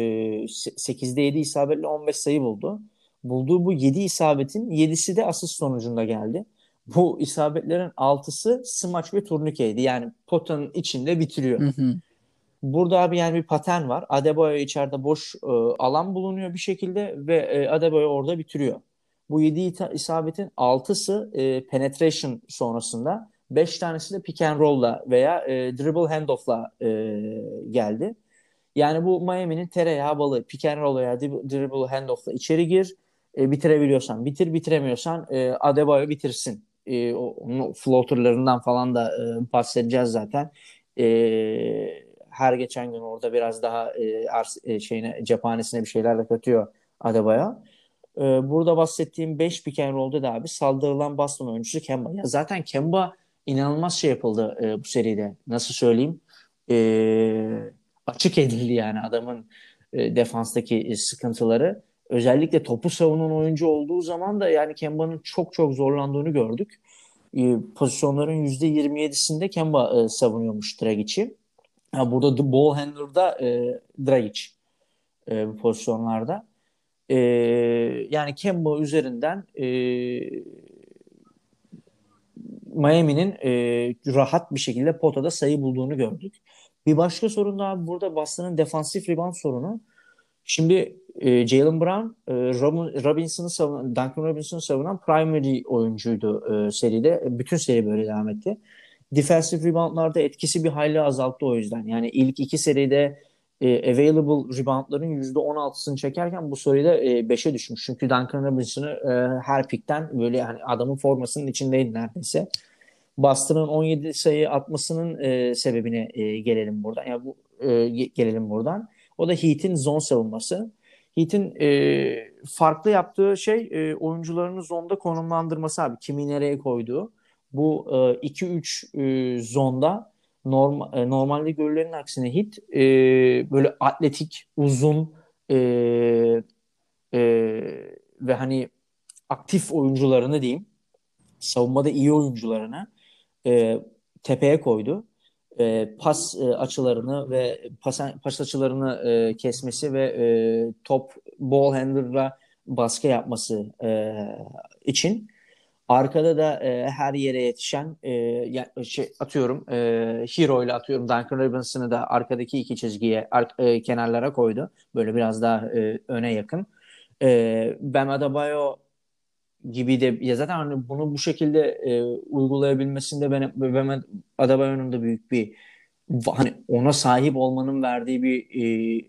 8'de 7 isabetle 15 sayı buldu. Bulduğu bu 7 isabetin 7'si de asist sonucunda geldi. Bu isabetlerin altısı smaç ve turnikeydi. Yani potanın içinde bitiriyor. Hı hı. Burada abi yani bir patern var. Adebayo içeride boş e, alan bulunuyor bir şekilde ve e, Adebayo orada bitiriyor. Bu 7 isabetin 6'sı e, penetration sonrasında. 5 tanesi de pick and roll'la veya e, dribble handoff'la e, geldi. Yani bu Miami'nin tereyağı balığı. Pick and roll veya dribble handoff'la içeri gir. E, bitirebiliyorsan bitir, bitiremiyorsan e, Adebayo bitirsin e, onun floaterlarından falan da e, bahsedeceğiz zaten. E, her geçen gün orada biraz daha e, ars, e, şeyine cephanesine bir şeyler de katıyor Adebayo. E, burada bahsettiğim 5 pick and roll'da da abi saldırılan Boston oyuncusu Kemba. Ya zaten Kemba inanılmaz şey yapıldı e, bu seride. Nasıl söyleyeyim? E, açık edildi yani adamın e, defanstaki sıkıntıları özellikle topu savunan oyuncu olduğu zaman da yani Kemba'nın çok çok zorlandığını gördük. E, pozisyonların %27'sinde Kemba e, savunuyormuş Dragic'i. Yani burada the ball handler'da e, Dragic e, bu pozisyonlarda. E, yani Kemba üzerinden e, Miami'nin e, rahat bir şekilde potada sayı bulduğunu gördük. Bir başka sorun da burada Boston'ın defansif rebound sorunu. Şimdi e, Jalen Brown, e, Robin, Robinson'ı savunan, Duncan Robinson'ı savunan primary oyuncuydu e, seride. Bütün seri böyle devam etti. Defensive reboundlarda etkisi bir hayli azalttı o yüzden. Yani ilk iki seride e, available reboundların %16'sını çekerken bu seride e, 5'e düşmüş. Çünkü Duncan Robinson'ı e, her pikten böyle hani adamın formasının içindeydi neredeyse. Boston'ın 17 sayı atmasının e, sebebine e, gelelim buradan. Yani bu e, gelelim buradan. O da Heat'in zone savunması. Heat'in e, farklı yaptığı şey e, oyuncularını zonda konumlandırması abi. Kimi nereye koyduğu. Bu 2-3 e, e, zonda normal, e, normalde görülenin aksine Heat e, böyle atletik, uzun e, e, ve hani aktif oyuncularını diyeyim savunmada iyi oyuncularını e, tepeye koydu. E, pas e, açılarını ve pas, pas açılarını e, kesmesi ve e, top ball handler'la baskı yapması e, için arkada da e, her yere yetişen e, şey, atıyorum e, Hero ile atıyorum Duncan Robinson'ı da arkadaki iki çizgiye ar- e, kenarlara koydu. Böyle biraz daha e, öne yakın. E, Bam Adebayo gibi de ya zaten hani bunu bu şekilde e, uygulayabilmesinde ben Mehmet Adebayo'nun da büyük bir hani ona sahip olmanın verdiği bir e,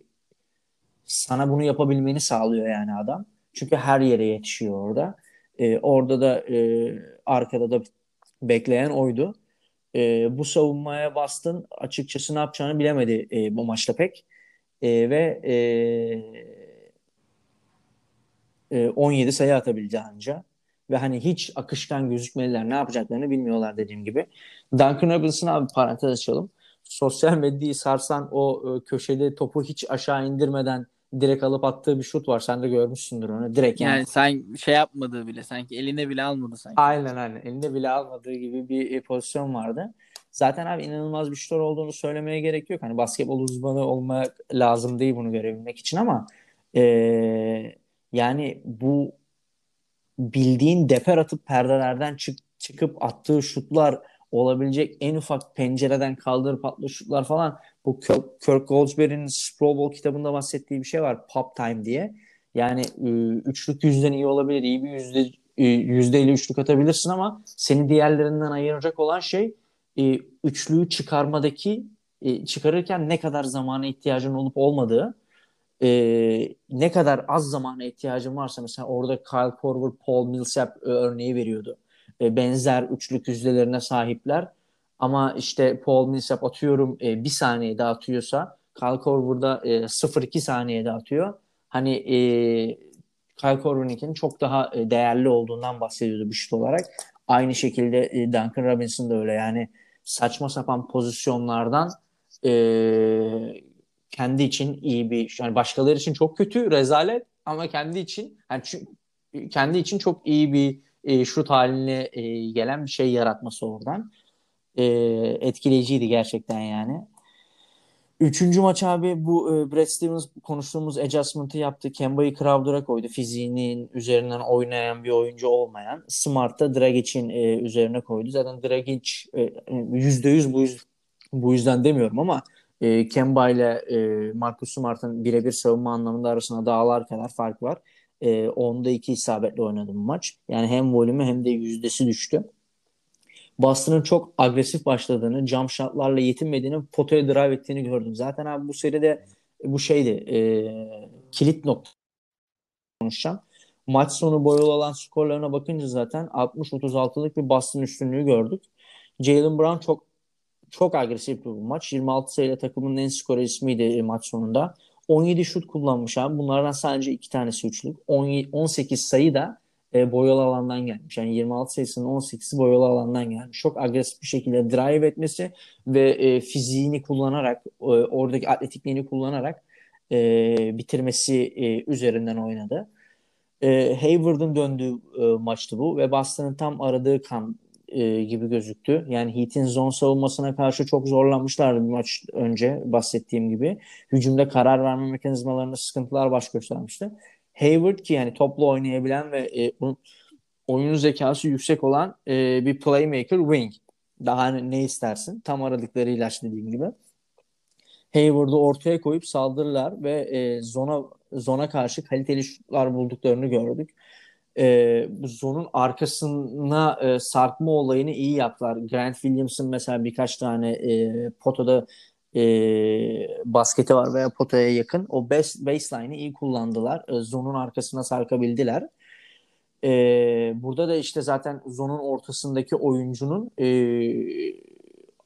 sana bunu yapabilmeni sağlıyor yani adam. Çünkü her yere yetişiyor orada. E, orada da e, arkada da bekleyen oydu. E, bu savunmaya bastın açıkçası ne yapacağını bilemedi e, bu maçta pek. E, ve e, 17 e, sayı atabildi anca. Ve hani hiç akışkan gözükmediler. Ne yapacaklarını bilmiyorlar dediğim gibi. Duncan Robinson abi parantez açalım. Sosyal medyayı sarsan o e, köşeli topu hiç aşağı indirmeden direkt alıp attığı bir şut var. Sen de görmüşsündür onu. Direkt yani. Yani sen şey yapmadığı bile sanki eline bile almadı sanki. Aynen aynen. Eline bile almadığı gibi bir e, pozisyon vardı. Zaten abi inanılmaz bir şutör olduğunu söylemeye gerek yok. Hani basketbol uzmanı olmak lazım değil bunu görebilmek için ama ee, yani bu bildiğin deper atıp perdelerden çık, çıkıp attığı şutlar olabilecek en ufak pencereden kaldırıp attığı şutlar falan bu Kirk Goldsberry'nin Pro Bowl kitabında bahsettiği bir şey var pop time diye. Yani e, üçlük yüzden iyi olabilir. iyi bir yüzde e, yüzdeyle üçlük atabilirsin ama seni diğerlerinden ayıracak olan şey e, üçlüyü çıkarmadaki çıkarırken ne kadar zamana ihtiyacın olup olmadığı e, ne kadar az zamana ihtiyacın varsa mesela orada Kyle Korver, Paul Millsap örneği veriyordu. E, benzer üçlük yüzdelerine sahipler. Ama işte Paul Millsap atıyorum e, bir saniye dağıtıyorsa Kyle Korver'da e, 0-2 saniye dağıtıyor. Hani e, Kyle Korver'ınkinin çok daha e, değerli olduğundan bahsediyordu bir şut olarak. Aynı şekilde e, Duncan Robinson da öyle yani saçma sapan pozisyonlardan e, kendi için iyi bir yani başkaları için çok kötü rezalet ama kendi için yani kendi için çok iyi bir e, şut haline e, gelen bir şey yaratması oradan. E, etkileyiciydi gerçekten yani. Üçüncü maç abi bu e, Brad Stevens konuştuğumuz adjustment'ı yaptı. Kemba'yı Crowder'a koydu. Fiziğinin üzerinden oynayan bir oyuncu olmayan. Smart'ta Dragic'in e, üzerine koydu. Zaten Dragic e, %100 bu, yüz, bu yüzden demiyorum ama e, Kemba ile e, Marcus Smart'ın birebir savunma anlamında arasında dağlar kadar fark var. E, onda iki isabetle oynadı bu maç. Yani hem volümü hem de yüzdesi düştü. Boston'ın çok agresif başladığını, jump shotlarla yetinmediğini, potaya drive ettiğini gördüm. Zaten abi bu seride bu şeydi, e, kilit nokta konuşacağım. Maç sonu boyalı olan skorlarına bakınca zaten 60-36'lık bir Boston üstünlüğü gördük. Jalen Brown çok çok agresif bir maç. 26 sayıyla takımın en skor ismiydi maç sonunda. 17 şut kullanmış abi. Bunlardan sadece iki tanesi üçlük. 18 sayı da e, boyalı alandan gelmiş. Yani 26 sayısının 18'i boyalı alandan gelmiş. Çok agresif bir şekilde drive etmesi ve e, fiziğini kullanarak, e, oradaki atletikliğini kullanarak e, bitirmesi e, üzerinden oynadı. E, Hayward'ın döndüğü e, maçtı bu ve Boston'ın tam aradığı kan e, gibi gözüktü. Yani Heat'in zone savunmasına karşı çok zorlanmışlardı bir maç önce bahsettiğim gibi. Hücumda karar verme mekanizmalarında sıkıntılar baş göstermişti. Hayward ki yani toplu oynayabilen ve e, oyun zekası yüksek olan e, bir playmaker wing. Daha ne, ne istersin? Tam aradıkları ilaç dediğim gibi. Hayward'ı ortaya koyup saldırırlar ve e, zona zona karşı kaliteli şutlar bulduklarını gördük. E, bu zonun arkasına e, sarkma olayını iyi yaptılar. Grant Williams'ın mesela birkaç tane e, potoda e, basketi var veya potaya yakın. O base, baseline'i iyi kullandılar. E, zonun arkasına sarkabildiler. E, burada da işte zaten zonun ortasındaki oyuncunun e,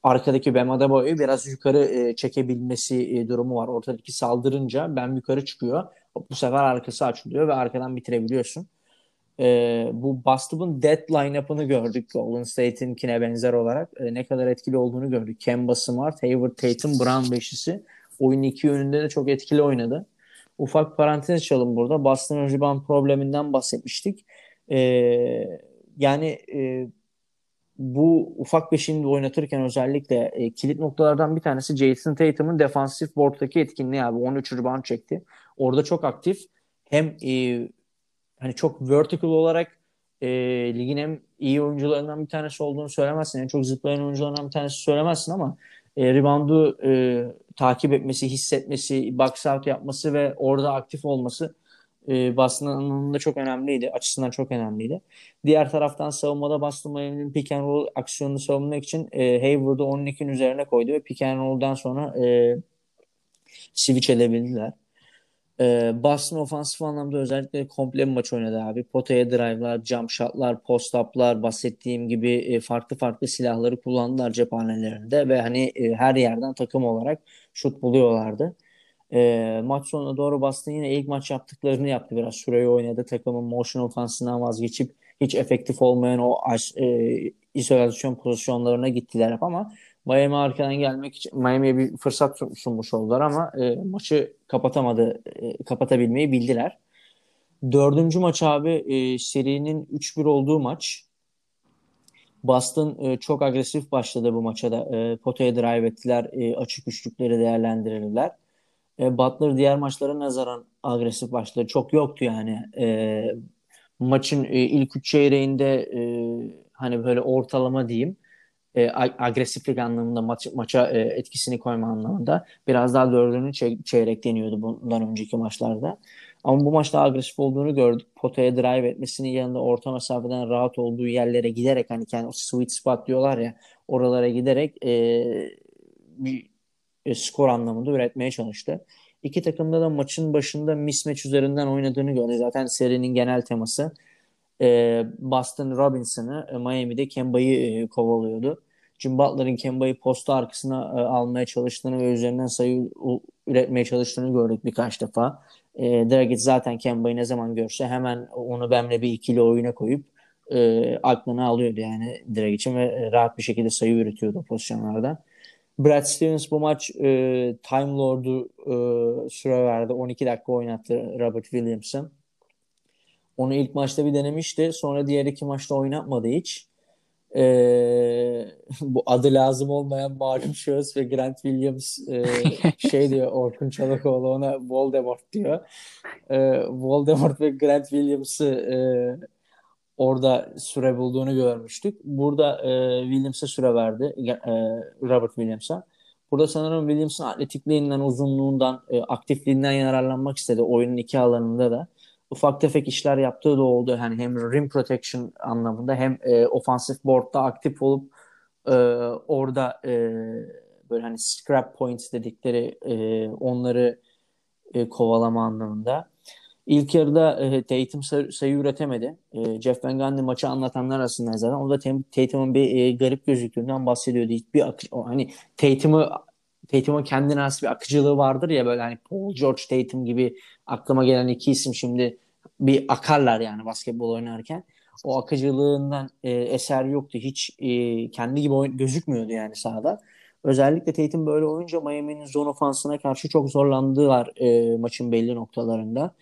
arkadaki Bam Adebayo'yu biraz yukarı e, çekebilmesi e, durumu var. Ortadaki saldırınca ben yukarı çıkıyor. Bu sefer arkası açılıyor ve arkadan bitirebiliyorsun. E, bu Boston'un dead line-up'ını gördük Golden State'inkine benzer olarak. E, ne kadar etkili olduğunu gördük. Kemba Smart, Hayward Tatum, Brown beşlisi. Oyun iki yönünde de çok etkili oynadı. Ufak parantez açalım burada. Boston'ın rebound probleminden bahsetmiştik. E, yani e, bu ufak beşini oynatırken özellikle e, kilit noktalardan bir tanesi Jason Tatum'un defansif board'daki etkinliği abi. 13 rebound çekti. Orada çok aktif. Hem e, hani çok vertical olarak e, ligin hem iyi oyuncularından bir tanesi olduğunu söylemezsin. En çok zıplayan oyuncularından bir tanesi söylemezsin ama e, reboundu e, takip etmesi, hissetmesi, box out yapması ve orada aktif olması e, Boston anlamında çok önemliydi. Açısından çok önemliydi. Diğer taraftan savunmada Boston Miami'nin pick and roll aksiyonunu savunmak için e, Hayward'ı 12'nin üzerine koydu ve pick and roll'dan sonra e, switch edebildiler. E, Boston ofansif anlamda özellikle komple bir maç oynadı abi. Potaya drive'lar, jump shot'lar, post-up'lar, bahsettiğim gibi e, farklı farklı silahları kullandılar cephanelerinde ve hani e, her yerden takım olarak şut buluyorlardı. E, maç sonuna doğru Boston yine ilk maç yaptıklarını yaptı. Biraz süreyi oynadı. Takımın motion ofansından vazgeçip hiç efektif olmayan o e, izolasyon pozisyonlarına gittiler hep ama Miami arkadan gelmek için Miami'ye bir fırsat sunmuş oldular ama e, maçı kapatamadı, e, kapatabilmeyi bildiler. Dördüncü maç abi e, serinin 3-1 olduğu maç. Boston e, çok agresif başladı bu maça da. E, potaya drive ettiler, e, açık üçlükleri değerlendirirler. E, Butler diğer maçlara nazaran agresif başladı. Çok yoktu yani. E, maçın e, ilk üç çeyreğinde e, hani böyle ortalama diyeyim e, agresiflik anlamında maç, maça e, etkisini koyma anlamında biraz daha dördüncü çey- çeyrek deniyordu bundan önceki maçlarda. Ama bu maçta agresif olduğunu gördük. Potaya drive etmesinin yanında orta mesafeden rahat olduğu yerlere giderek hani kendi sweet spot diyorlar ya oralara giderek e, bir e, skor anlamında üretmeye çalıştı. İki takımda da maçın başında mismatch üzerinden oynadığını gördük. Zaten serinin genel teması e, Boston Robinson'ı e, Miami'de Kemba'yı e, kovalıyordu. Jim Butler'ın Kemba'yı posta arkasına e, almaya çalıştığını ve üzerinden sayı üretmeye çalıştığını gördük birkaç defa. E, Dragic zaten Kemba'yı ne zaman görse hemen onu benle bir ikili oyuna koyup e, aklına alıyordu yani Dragic'in ve rahat bir şekilde sayı üretiyordu o pozisyonlarda. Brad Stevens bu maç e, Time Lord'u e, süre verdi. 12 dakika oynattı Robert Williams'ın. Onu ilk maçta bir denemişti. Sonra diğer iki maçta oynatmadı hiç. Ee, bu adı lazım olmayan malum şahıs ve Grant Williams e, şey diyor Orkun Çalakoğlu ona Voldemort diyor. E, Voldemort ve Grant Williams'ı e, orada süre bulduğunu görmüştük. Burada e, Williams'a süre verdi. E, Robert Williams'a. Burada sanırım Williams'ın atletikliğinden, uzunluğundan, e, aktifliğinden yararlanmak istedi oyunun iki alanında da ufak tefek işler yaptığı da oldu. Yani hem rim protection anlamında hem e, ofansif board'da aktif olup e, orada e, böyle hani scrap points dedikleri e, onları e, kovalama anlamında. İlk yarıda e, Tatum sayı, üretemedi. E, Jeff Van Gundy maçı anlatanlar arasında zaten. O da Tatum'un bir e, garip gözüktüğünden bahsediyordu. Hiçbir akış, hani Tatum'u Tatum'un kendine has bir akıcılığı vardır ya böyle hani Paul George Tatum gibi aklıma gelen iki isim şimdi bir akarlar yani basketbol oynarken. O akıcılığından e, eser yoktu. Hiç e, kendi gibi oyun, gözükmüyordu yani sahada. Özellikle Tatum böyle oyunca Miami'nin zone ofansına karşı çok zorlandılar e, maçın belli noktalarında.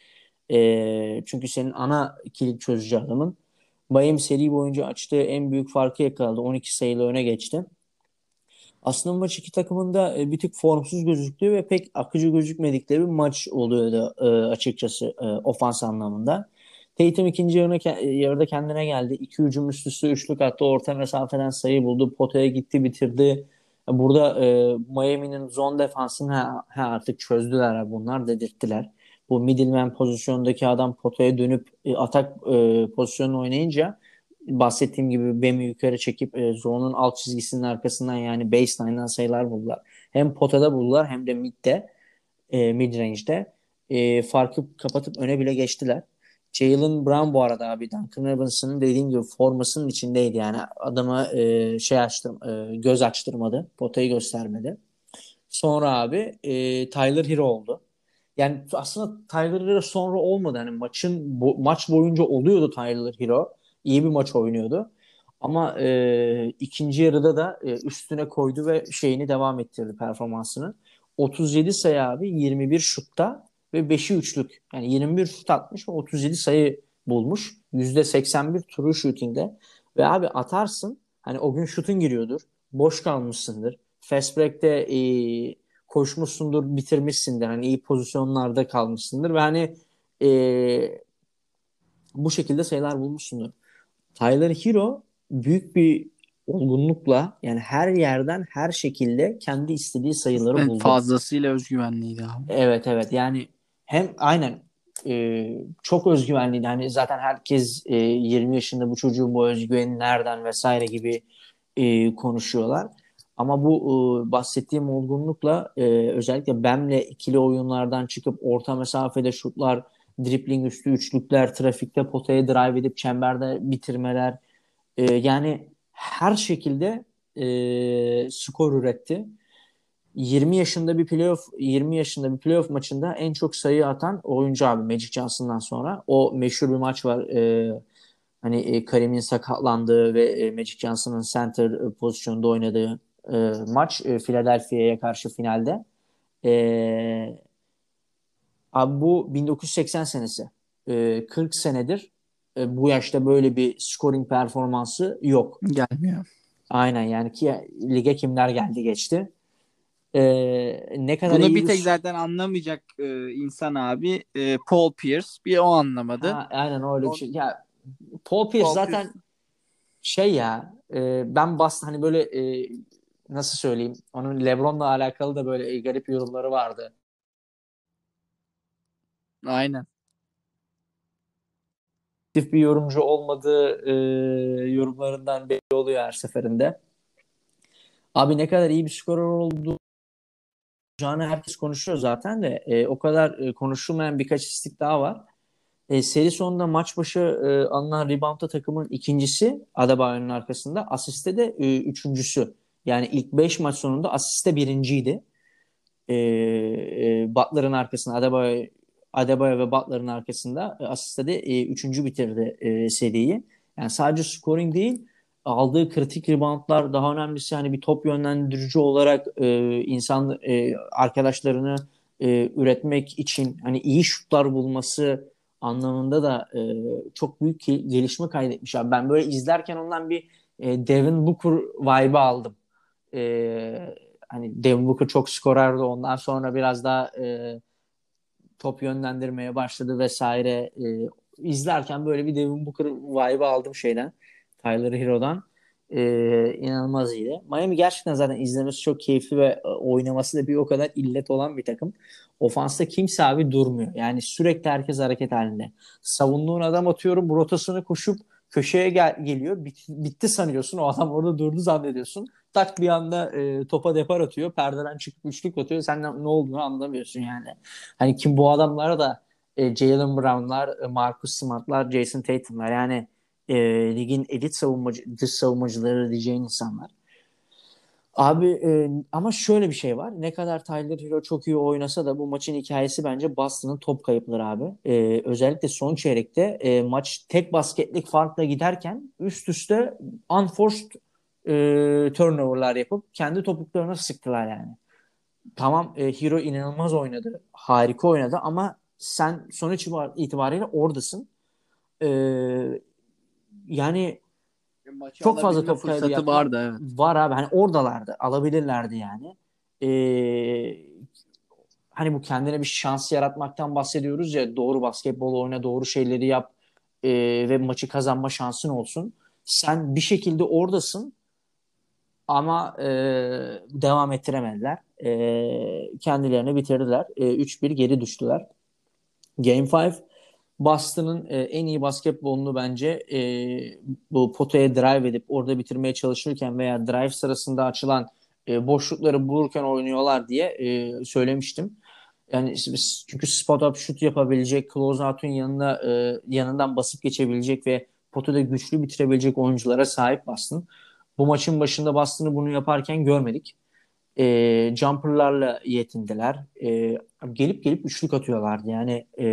E, çünkü senin ana kilit çözücü adamın. Miami seri boyunca açtığı en büyük farkı yakaladı. 12 sayılı öne geçti. Aslında maç iki takımın da e, bir tık formsuz gözüktüğü ve pek akıcı gözükmedikleri bir maç oluyordu e, açıkçası e, ofans anlamında. Tatum ikinci yarına, yarıda kendine geldi. İki hücum üst üste üçlük attı. Orta mesafeden sayı buldu. Potaya gitti bitirdi. Burada e, Miami'nin zone defansını ha, ha artık çözdüler bunlar dedirttiler. Bu middleman pozisyondaki adam potaya dönüp e, atak e, pozisyonunu oynayınca bahsettiğim gibi Bem'i yukarı çekip e, zone'un alt çizgisinin arkasından yani baseline'dan sayılar buldular. Hem potada buldular hem de midde e, mid range'de e, farkı kapatıp öne bile geçtiler. Jalen Brown bu arada abi Duncan Robinson'ın dediğim gibi formasının içindeydi yani adama e, şey açtım e, göz açtırmadı potayı göstermedi. Sonra abi e, Tyler Hero oldu. Yani aslında Tyler Hero sonra olmadı. Yani maçın bo- maç boyunca oluyordu Tyler Hero. İyi bir maç oynuyordu. Ama e, ikinci yarıda da e, üstüne koydu ve şeyini devam ettirdi performansını. 37 sayı abi 21 şutta ve 5'i üçlük. Yani 21 şut atmış ve 37 sayı bulmuş. %81 true shooting'de. Ve abi atarsın hani o gün şutun giriyordur. Boş kalmışsındır. Fast break'te e, koşmuşsundur, bitirmişsindir. Hani iyi pozisyonlarda kalmışsındır ve hani e, bu şekilde sayılar bulmuşsundur. Tyler Hero büyük bir olgunlukla yani her yerden her şekilde kendi istediği sayıları evet, buldu. Fazlasıyla özgüvenliydi abi. Evet evet yani hem aynen e, çok özgüvenliydi. Hani zaten herkes e, 20 yaşında bu çocuğun bu özgüveni nereden vesaire gibi e, konuşuyorlar. Ama bu e, bahsettiğim olgunlukla e, özellikle Bem'le ikili oyunlardan çıkıp orta mesafede şutlar, dripling üstü üçlükler, trafikte potaya drive edip çemberde bitirmeler e, yani her şekilde e, skor üretti. 20 yaşında bir playoff 20 yaşında bir playoff maçında en çok sayı atan oyuncu abi Magic Johnson'dan sonra. O meşhur bir maç var. E, hani e, Karim'in sakatlandığı ve e, Magic Johnson'ın center e, pozisyonda oynadığı e, maç e, Philadelphia'ya karşı finalde. E, abi bu 1980 senesi. E, 40 senedir e, bu yaşta böyle bir scoring performansı yok. Gelmiyor. Aynen yani ki lige kimler geldi geçti. Ee, ne kadar Bunu iyi bir tek zaten anlamayacak e, insan abi e, Paul Pierce bir o anlamadı. Ha, aynen öyle bir şey. Ya Paul Pierce Paul zaten Pierce. şey ya e, ben bas hani böyle e, nasıl söyleyeyim onun LeBron'la alakalı da böyle garip yorumları vardı. Aynen. Bir yorumcu olmadığı e, yorumlarından belli oluyor her seferinde. Abi ne kadar iyi bir skorer oldu olacağını herkes konuşuyor zaten de e, o kadar e, konuşulmayan birkaç istik daha var. E, seri sonunda maç başı e, alınan reboundda takımın ikincisi Adebayo'nun arkasında. Asiste de e, üçüncüsü. Yani ilk beş maç sonunda asiste birinciydi. E, e, Butler'ın arkasında Adebayo, Adebayo ve Butler'ın arkasında e, asiste de e, üçüncü bitirdi e, seriyi. Yani sadece scoring değil aldığı kritik reboundlar daha önemlisi hani bir top yönlendirici olarak e, insan e, arkadaşlarını e, üretmek için hani iyi şutlar bulması anlamında da e, çok büyük gelişme kaydetmiş abi. Ben böyle izlerken ondan bir e, Devin Booker vibe aldım. E, hani Devin Booker çok skorerdi ondan sonra biraz daha e, top yönlendirmeye başladı vesaire. E, izlerken böyle bir Devin Booker vibe aldım şeyden. Tyler Hero'dan. Ee, inanılmaz iyiydi. Miami gerçekten zaten izlemesi çok keyifli ve e, oynaması da bir o kadar illet olan bir takım. Ofansta kimse abi durmuyor. Yani sürekli herkes hareket halinde. Savunduğun adam atıyorum rotasını koşup köşeye gel geliyor. Bit bitti sanıyorsun. O adam orada durdu zannediyorsun. Tak bir anda e, topa depar atıyor. Perdeden çıkıp üçlük atıyor. Sen ne, ne olduğunu anlamıyorsun yani. Hani kim bu adamlara da e, Jalen Brown'lar, e, Marcus Smart'lar, Jason Tatum'lar yani e, ligin elit savunmacı, dış savunmacıları diyeceğin insanlar. Abi e, ama şöyle bir şey var. Ne kadar Tyler Hero çok iyi oynasa da bu maçın hikayesi bence Boston'ın top kayıpları abi. E, özellikle son çeyrekte e, maç tek basketlik farkla giderken üst üste unforced e, turnover'lar yapıp kendi topuklarına sıktılar yani. Tamam e, Hero inanılmaz oynadı. Harika oynadı ama sen sonuç itibariyle oradasın. E, yani Maçı çok fazla top kaybı yapma. vardı evet. Var abi hani oradalardı. Alabilirlerdi yani. Ee, hani bu kendine bir şans yaratmaktan bahsediyoruz ya doğru basketbol oyna doğru şeyleri yap e, ve maçı kazanma şansın olsun. Sen bir şekilde oradasın ama e, devam ettiremediler. E, kendilerini bitirdiler. E, 3-1 geri düştüler. Game 5 Boston'ın e, en iyi basketbolunu bence e, bu potaya drive edip orada bitirmeye çalışırken veya drive sırasında açılan e, boşlukları bulurken oynuyorlar diye e, söylemiştim. Yani çünkü spot up şut yapabilecek, close out'un yanına e, yanından basıp geçebilecek ve potada güçlü bitirebilecek oyunculara sahip Boston. Bu maçın başında Boston'ı bunu yaparken görmedik. E, jumperlarla yetindiler. E, gelip gelip üçlük atıyorlardı. Yani e,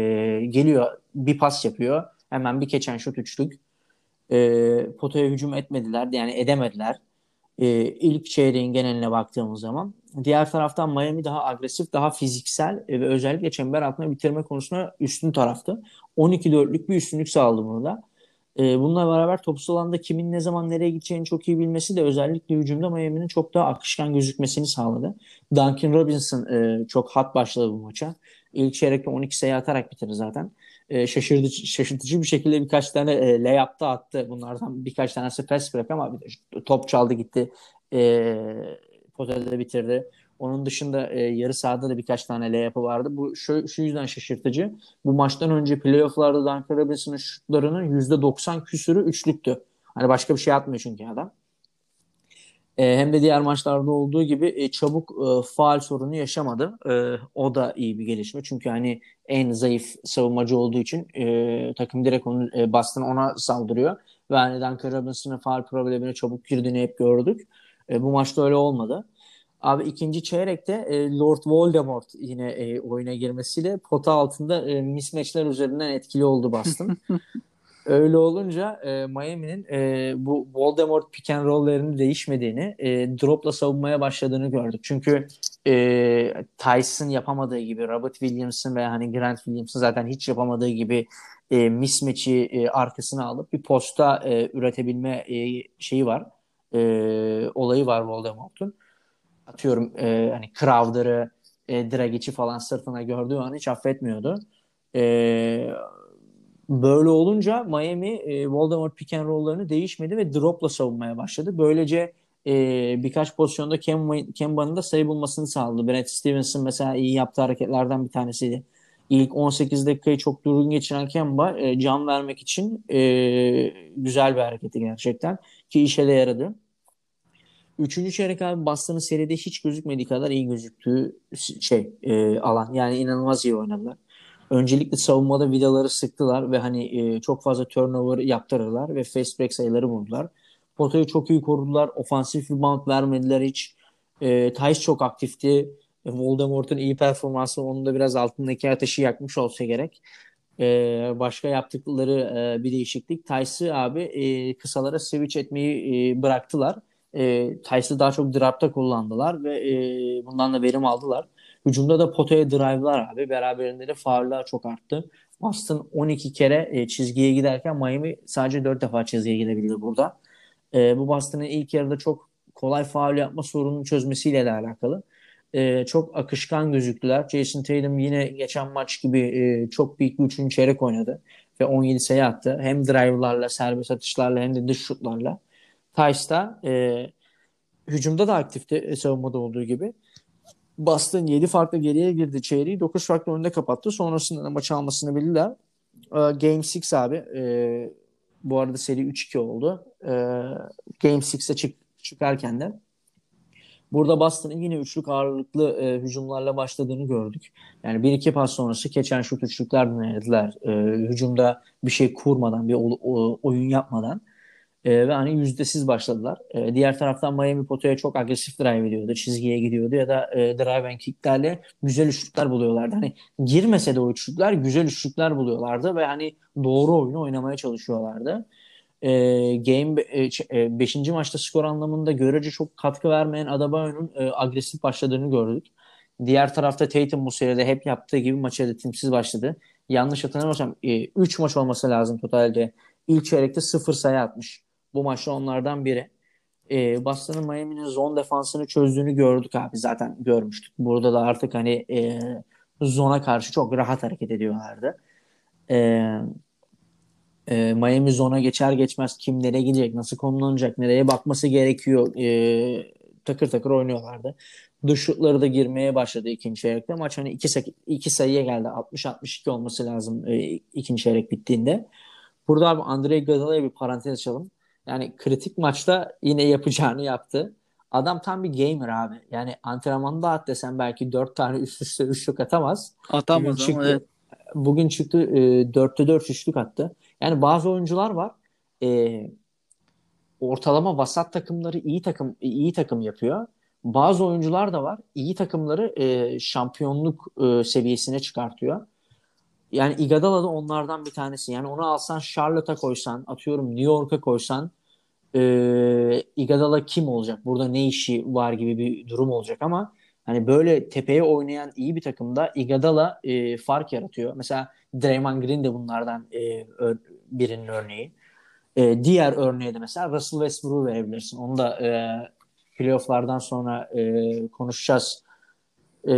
geliyor bir pas yapıyor. Hemen bir geçen şut üçlük. E, potaya hücum etmediler. Yani edemediler. E, ilk çeyreğin geneline baktığımız zaman. Diğer taraftan Miami daha agresif, daha fiziksel ve özellikle çember altına bitirme konusunda üstün taraftı. 12-4'lük bir üstünlük sağladı burada. E, bununla beraber topsuz alanda kimin ne zaman nereye gideceğini çok iyi bilmesi de özellikle hücumda Miami'nin çok daha akışkan gözükmesini sağladı. Duncan Robinson e, çok hat başladı bu maça. İlk çeyrekte 12 sayı atarak bitirdi zaten. E, şaşırtıcı, şaşırtıcı bir şekilde birkaç tane e, layup'ta attı. Bunlardan birkaç tanesi pass break ama top çaldı gitti. E, potada bitirdi. Onun dışında e, yarı sahada da birkaç tane layup'ı vardı. Bu şu, şu yüzden şaşırtıcı. Bu maçtan önce playoff'larda Duncan Robinson'ın şutlarının %90 küsürü üçlüktü. Hani başka bir şey atmıyor çünkü adam. E, hem de diğer maçlarda olduğu gibi e, çabuk e, faal sorunu yaşamadı. E, o da iyi bir gelişme. Çünkü hani en zayıf savunmacı olduğu için e, takım direkt onu e, Boston ona saldırıyor. Ve hani Duncan Robinson'ın faal problemine çabuk girdiğini hep gördük. E, bu maçta öyle olmadı. Abi ikinci çeyrekte e, Lord Voldemort yine e, oyuna girmesiyle pota altında e, mismatchler üzerinden etkili oldu Boston. Öyle olunca e, Miami'nin e, bu Voldemort pick and roll'lerini değişmediğini, e, dropla savunmaya başladığını gördük. Çünkü e, Tyson yapamadığı gibi, Robert Williams'ın ve hani Grant Williams'ın zaten hiç yapamadığı gibi e, mismatch'i e, arkasına alıp bir posta e, üretebilme e, şeyi var. E, olayı var Voldemort'un atıyorum e, hani Crowder'ı e, Dragic'i falan sırtına gördüğü an hiç affetmiyordu. E, böyle olunca Miami e, Voldemort pick and roll'larını değişmedi ve dropla savunmaya başladı. Böylece e, birkaç pozisyonda Kemba'nın da sayı bulmasını sağladı. Brent Stevenson mesela iyi yaptığı hareketlerden bir tanesiydi. İlk 18 dakikayı çok durgun geçiren Kemba e, can vermek için e, güzel bir hareketi gerçekten ki işe de yaradı. Üçüncü çeyrek abi Boston'ın seride hiç gözükmediği kadar iyi gözüktüğü şey e, alan. Yani inanılmaz iyi oynadılar. Öncelikle savunmada vidaları sıktılar ve hani e, çok fazla turnover yaptırırlar ve fast break sayıları buldular. Potayı çok iyi korudular. Ofansif rebound vermediler hiç. E, Tice çok aktifti. E, Voldemort'un iyi performansı onun da biraz altındaki ateşi yakmış olsa gerek. E, başka yaptıkları e, bir değişiklik. Tice'ı abi e, kısalara switch etmeyi e, bıraktılar e, Tyce'ı daha çok draftta kullandılar ve e, bundan da verim aldılar. Hücumda da potaya drive'lar abi. Beraberinde de fauller çok arttı. Boston 12 kere e, çizgiye giderken Miami sadece 4 defa çizgiye gidebildi burada. E, bu Boston'ın ilk yarıda çok kolay faul yapma sorununu çözmesiyle de alakalı. E, çok akışkan gözüktüler. Jason Tatum yine geçen maç gibi e, çok büyük bir üçüncü çeyrek oynadı. Ve 17 sayı attı. Hem drive'larla, serbest atışlarla hem de dış şutlarla. Tyce'da e, hücumda da aktifti e, savunmada olduğu gibi. Boston 7 farklı geriye girdi çeyreği. 9 farklı önde kapattı. Sonrasında da maçı almasını bildiler. E, Game 6 abi. E, bu arada seri 3-2 oldu. E, Game 6'e çık, çıkarken de Burada Boston'ın yine üçlük ağırlıklı e, hücumlarla başladığını gördük. Yani bir iki pas sonrası geçen şut üçlükler denediler. E, hücumda bir şey kurmadan, bir o, o, oyun yapmadan. E, ve hani yüzdesiz başladılar. E, diğer taraftan Miami potaya çok agresif drive ediyordu. Çizgiye gidiyordu ya da e, drive and kicklerle güzel üçlükler buluyorlardı. Hani girmese de o üçlükler güzel üçlükler buluyorlardı ve hani doğru oyunu oynamaya çalışıyorlardı. E, game 5. E, beşinci maçta skor anlamında görece çok katkı vermeyen Adebayo'nun e, agresif başladığını gördük. Diğer tarafta Tatum bu seride hep yaptığı gibi maça da timsiz başladı. Yanlış hatırlamıyorsam 3 e, maç olması lazım totalde. İlk çeyrekte 0 sayı atmış. Bu maçta onlardan biri. E, Boston'ın Miami'nin zon defansını çözdüğünü gördük abi. Zaten görmüştük. Burada da artık hani e, zona karşı çok rahat hareket ediyorlardı. E, E, Miami zona geçer geçmez kim nereye gidecek, nasıl konumlanacak, nereye bakması gerekiyor e, takır takır oynuyorlardı. Dış şutları da girmeye başladı ikinci çeyrekte. Maç hani iki, iki sayıya geldi. 60-62 olması lazım e, ikinci çeyrek bittiğinde. Burada abi Andre Iguodala'ya bir parantez açalım. Yani kritik maçta yine yapacağını yaptı. Adam tam bir gamer abi. Yani antrenmanda at desen belki 4 tane üst üste üçlük atamaz. Atamaz Bugün ama çıktı, evet. Bugün çıktı e, 4'te 4 üçlük attı. Yani bazı oyuncular var. E, ortalama vasat takımları iyi takım iyi takım yapıyor. Bazı oyuncular da var. iyi takımları e, şampiyonluk e, seviyesine çıkartıyor. Yani Iguodala da onlardan bir tanesi. Yani onu alsan Charlotte'a koysan, atıyorum New York'a koysan e, Iguodala kim olacak? Burada ne işi var gibi bir durum olacak ama hani böyle tepeye oynayan iyi bir takımda Iguodala e, fark yaratıyor. Mesela Draymond Green de bunlardan e, birinin örneği. E, diğer örneği de mesela Russell Westbrook'u verebilirsin. Onu da e, playofflardan sonra e, konuşacağız. E,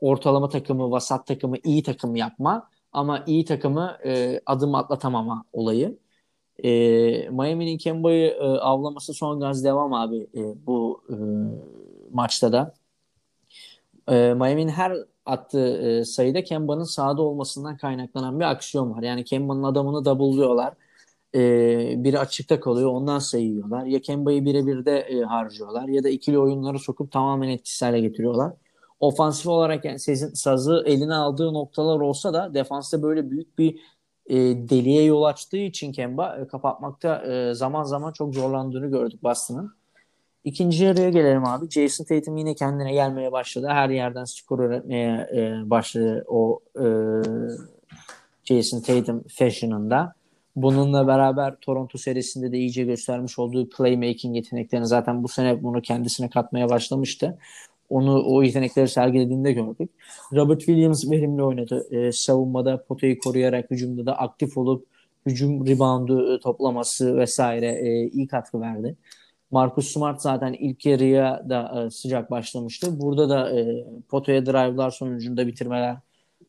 ortalama takımı, vasat takımı, iyi takım yapma ama iyi takımı e, adım atlatamama olayı. E, Miami'nin Kemba'yı e, avlaması son gaz devam abi e, bu e, maçta da. E, Miami'nin her attığı e, sayıda Kemba'nın sahada olmasından kaynaklanan bir aksiyon var. Yani Kemba'nın adamını double'lıyorlar. E, biri açıkta kalıyor ondan sayıyorlar. Ya Kemba'yı birebir de e, harcıyorlar ya da ikili oyunları sokup tamamen etkisiz hale getiriyorlar. Ofansif olarak yani sizin sazı eline aldığı noktalar olsa da defansta böyle büyük bir e, deliğe yol açtığı için Kemba e, kapatmakta e, zaman zaman çok zorlandığını gördük Boston'ın. İkinci yarıya gelelim abi. Jason Tatum yine kendine gelmeye başladı. Her yerden skor üretmeye e, başladı o e, Jason Tatum fashion'ında. Bununla beraber Toronto serisinde de iyice göstermiş olduğu playmaking yeteneklerini zaten bu sene bunu kendisine katmaya başlamıştı. Onu o yetenekleri sergilediğinde gördük. Robert Williams verimli oynadı. E, savunmada potayı koruyarak hücumda da aktif olup hücum reboundu e, toplaması vesaire e, iyi katkı verdi. Marcus Smart zaten ilk yarıya da e, sıcak başlamıştı. Burada da e, potaya drive'lar sonucunda bitirmeler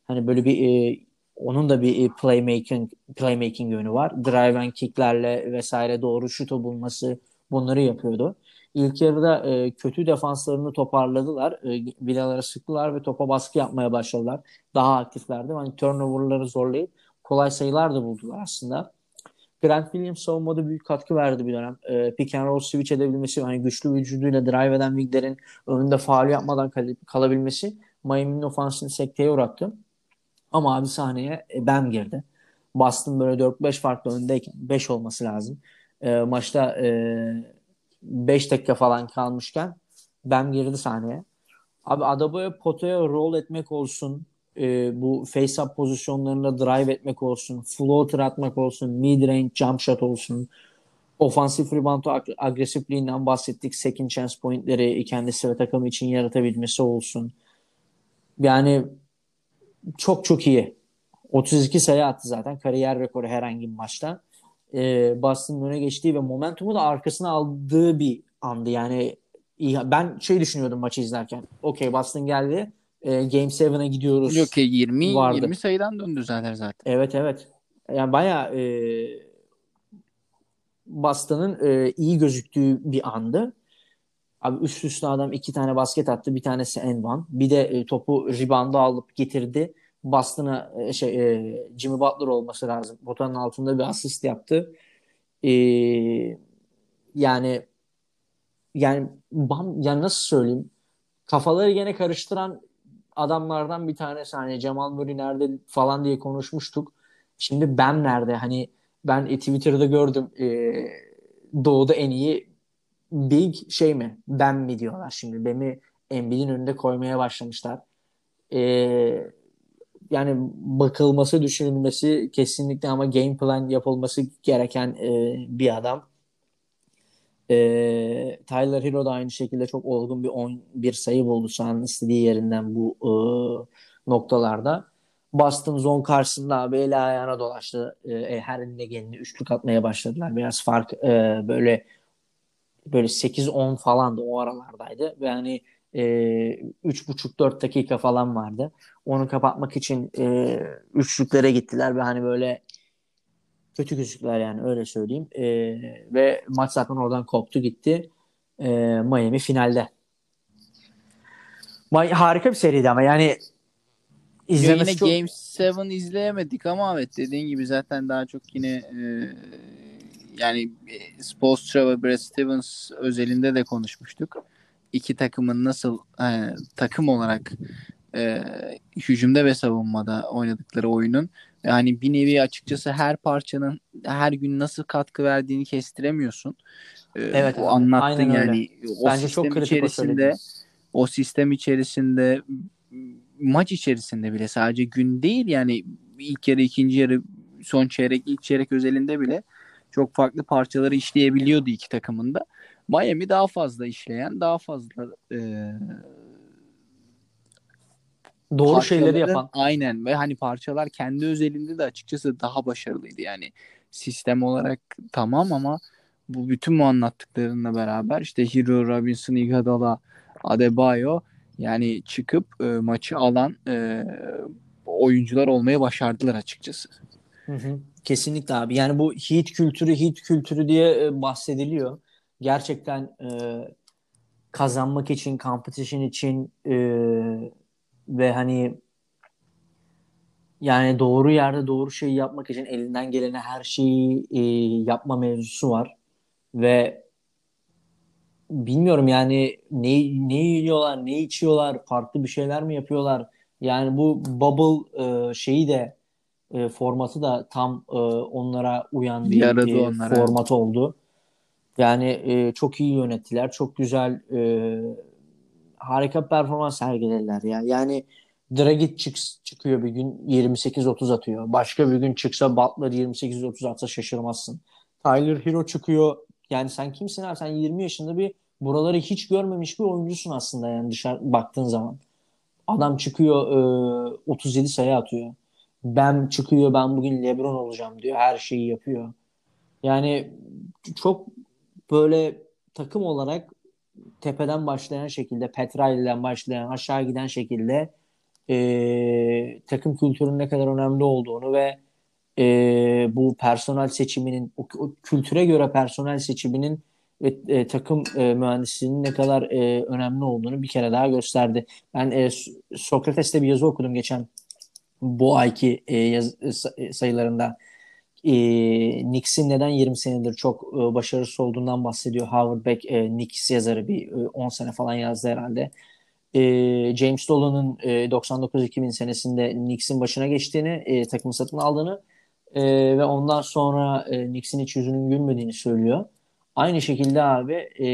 hani böyle bir e, onun da bir playmaking playmaking yönü var. Drive and kicklerle vesaire doğru şutu bulması bunları yapıyordu. İlk yarıda e, kötü defanslarını toparladılar. E, villalara sıktılar ve topa baskı yapmaya başladılar. Daha aktiflerdi. Hani turnover'ları zorlayıp kolay sayılar da buldular aslında. Grant Williams savunmada büyük katkı verdi bir dönem. E, pick and roll switch edebilmesi, hani güçlü vücuduyla drive eden Wigler'in önünde faal yapmadan kal- kalabilmesi Miami'nin ofansını sekteye uğrattı. Ama abi sahneye e, Bam girdi. Boston böyle 4-5 farklı öndeyken 5 olması lazım. E, maçta e, 5 dakika falan kalmışken Bam girdi sahneye. Abi Adabo'ya potaya roll etmek olsun, e, bu face-up pozisyonlarında drive etmek olsun, floater atmak olsun, mid-range jump shot olsun, ofansif rebound ag- agresifliğinden bahsettik. Second chance pointleri kendisi ve takımı için yaratabilmesi olsun. Yani çok çok iyi. 32 sayı attı zaten. Kariyer rekoru herhangi bir maçta. Ee, Boston'ın öne geçtiği ve momentumu da arkasına aldığı bir andı. Yani ben şey düşünüyordum maçı izlerken. Okey Boston geldi. Ee, Game 7'e gidiyoruz. Yok ki 20 vardı. 20 sayıdan döndürdüler zaten. Evet evet. Yani bayağı e, Boston'ın e, iyi gözüktüğü bir andı. Abi üst üste adam iki tane basket attı. Bir tanesi en one. Bir de e, topu rebound'a alıp getirdi. Boston'a e, şey e, Jimmy Butler olması lazım. Potanın altında bir asist yaptı. E, yani yani bam, yani nasıl söyleyeyim? Kafaları gene karıştıran adamlardan bir tanesi. Hani Cemal Murray nerede falan diye konuşmuştuk. Şimdi ben nerede? Hani ben e, Twitter'da gördüm. E, Doğu'da en iyi Big şey mi? Ben mi diyorlar şimdi. Beni Embiid'in önünde koymaya başlamışlar. E, yani bakılması, düşünülmesi kesinlikle ama game plan yapılması gereken e, bir adam. E, Tyler Hero da aynı şekilde çok olgun bir 11 sayı buldu sahanın istediği yerinden bu e, noktalarda. Boston zone karşısında abi eli ayağına dolaştı. E, her eline gelini üçlük atmaya başladılar. Biraz fark e, böyle böyle 8-10 falan da o aralardaydı. Ve hani e, 3,5-4 dakika falan vardı. Onu kapatmak için e, üçlüklere gittiler ve hani böyle kötü gözüktüler yani öyle söyleyeyim. E, ve maç zaten oradan koptu gitti. E, Miami finalde. Harika bir seriydi ama yani izlemesi yine çok... Game 7 izleyemedik ama evet dediğin gibi zaten daha çok yine e, yani Spolstra ve Brad Stevens özelinde de konuşmuştuk. İki takımın nasıl e, takım olarak e, hücumda ve savunmada oynadıkları oyunun yani bir nevi açıkçası her parçanın her gün nasıl katkı verdiğini kestiremiyorsun. E, evet. O anlattın yani. Öyle. O Bence sistem çok kritik içerisinde o, o sistem içerisinde maç içerisinde bile sadece gün değil yani ilk yarı ikinci yarı son çeyrek ilk çeyrek özelinde bile çok farklı parçaları işleyebiliyordu iki takımında. Miami daha fazla işleyen, daha fazla e, doğru şeyleri yapan. Aynen ve hani parçalar kendi özelinde de açıkçası daha başarılıydı. Yani sistem olarak tamam ama bu bütün bu anlattıklarınla beraber işte Hero Robinson, Iguodala, Adebayo yani çıkıp e, maçı alan e, oyuncular olmaya başardılar açıkçası. Hı hı. Kesinlikle abi. Yani bu heat kültürü, heat kültürü diye e, bahsediliyor. Gerçekten e, kazanmak için, competition için e, ve hani yani doğru yerde doğru şeyi yapmak için elinden gelene her şeyi e, yapma mevzusu var. Ve bilmiyorum yani ne, ne yiyorlar, ne içiyorlar, farklı bir şeyler mi yapıyorlar? Yani bu bubble e, şeyi de e, formatı da tam e, onlara uyan bir e, onlara. format oldu. Yani e, çok iyi yönettiler. Çok güzel e, harika performans sergilediler ya. Yani Dragic çık, çıkıyor bir gün 28-30 atıyor. Başka bir gün çıksa Butler 28-30 atsa şaşırmazsın. Tyler Hero çıkıyor. Yani sen kimsin abi? Sen 20 yaşında bir buraları hiç görmemiş bir oyuncusun aslında yani dışarı baktığın zaman. Adam çıkıyor e, 37 sayı atıyor. Ben çıkıyor ben bugün LeBron olacağım diyor. Her şeyi yapıyor. Yani çok böyle takım olarak tepeden başlayan şekilde Petrali'den başlayan aşağı giden şekilde e, takım kültürünün ne kadar önemli olduğunu ve e, bu personel seçiminin o, o kültüre göre personel seçiminin ve e, takım e, mühendisliğinin ne kadar e, önemli olduğunu bir kere daha gösterdi. Ben e, Sokrates'te bir yazı okudum geçen bu ayki e, yaz, e, sayılarında e, Knicks'in neden 20 senedir çok e, başarısız olduğundan bahsediyor. Howard Beck e, Knicks yazarı bir e, 10 sene falan yazdı herhalde. E, James Dolan'ın e, 99-2000 senesinde Knicks'in başına geçtiğini, e, takımı satın aldığını e, ve ondan sonra e, Knicks'in hiç yüzünün gülmediğini söylüyor. Aynı şekilde abi e,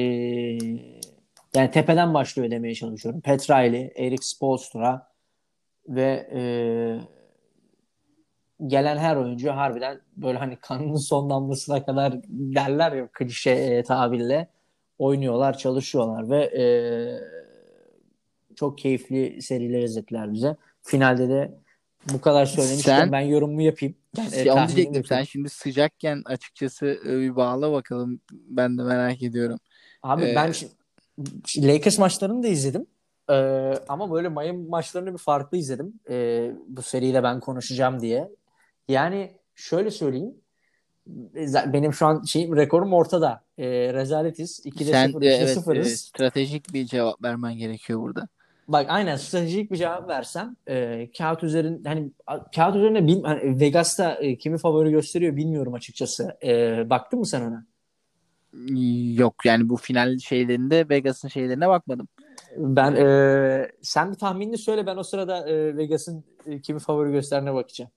yani tepeden başlıyor demeye çalışıyorum. Petrali, Eric Spoelstra ve e, gelen her oyuncu harbiden böyle hani kanının son damlasına kadar derler ya klişe e, tabirle oynuyorlar, çalışıyorlar ve e, çok keyifli seriler izlettiler bize. Finalde de bu kadar söylemiştim. Sen, ben yorumumu yapayım. Yani, e, onu diyecektim. Sen şimdi sıcakken açıkçası e, bir bağla bakalım. Ben de merak ediyorum. Abi ee, ben Lakers maçlarını da izledim. Ee, ama böyle Miami maçlarını bir farklı izledim. Ee, bu seriyle ben konuşacağım diye. Yani şöyle söyleyeyim. Benim şu an şeyim rekorum ortada. Ee, rezaletiz. 2'de Sen 0, de, evet, 0'ız. E, stratejik bir cevap vermen gerekiyor burada. Bak aynen stratejik bir cevap versem e, kağıt üzerinde hani kağıt üzerinde bil, hani Vegas'ta e, kimi favori gösteriyor bilmiyorum açıkçası. E, baktın mı sen ona? Yok yani bu final şeylerinde Vegas'ın şeylerine bakmadım. Ben e, sen bir tahminini söyle ben o sırada e, Vegas'ın e, kimi favori gösterine bakacağım.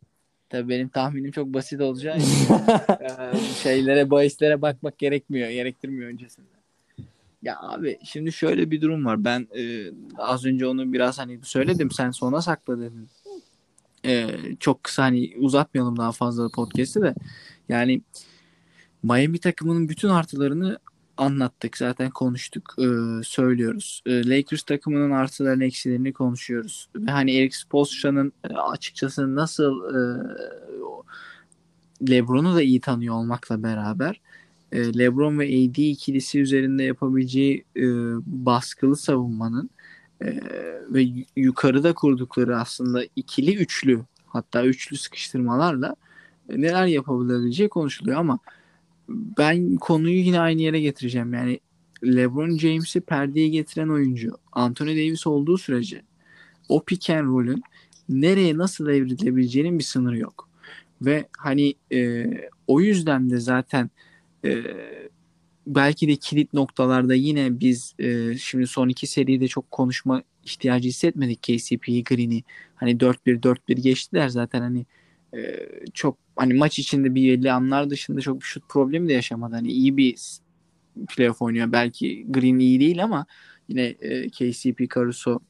Tabii benim tahminim çok basit olacağı için e, şeylere bahislere bakmak gerekmiyor, gerektirmiyor öncesinde. Ya abi şimdi şöyle bir durum var. Ben e, az önce onu biraz hani söyledim sen sona sakla dedin. E, çok kısa hani uzatmayalım daha fazla podcast'i de. Yani Miami takımının bütün artılarını anlattık. Zaten konuştuk. E, söylüyoruz. E, Lakers takımının artılarını eksilerini konuşuyoruz. Ve hani Eric Spoelstra'nın e, açıkçası nasıl e, LeBron'u da iyi tanıyor olmakla beraber e, LeBron ve AD ikilisi üzerinde yapabileceği e, baskılı savunmanın e, ve yukarıda kurdukları aslında ikili üçlü hatta üçlü sıkıştırmalarla neler yapabileceği konuşuluyor ama ben konuyu yine aynı yere getireceğim. Yani LeBron James'i perdeye getiren oyuncu Anthony Davis olduğu sürece o pick and roll'ün nereye nasıl evrilebileceğinin bir sınırı yok. Ve hani e, o yüzden de zaten e, belki de kilit noktalarda yine biz e, şimdi son iki seride çok konuşma ihtiyacı hissetmedik KCP'yi, Green'i. Hani 4-1 4-1 geçtiler zaten hani e, çok hani maç içinde bir belli anlar dışında çok bir şut problemi de yaşamadı. Hani iyi bir playoff oynuyor. Belki Green iyi değil ama yine e, KCP, Caruso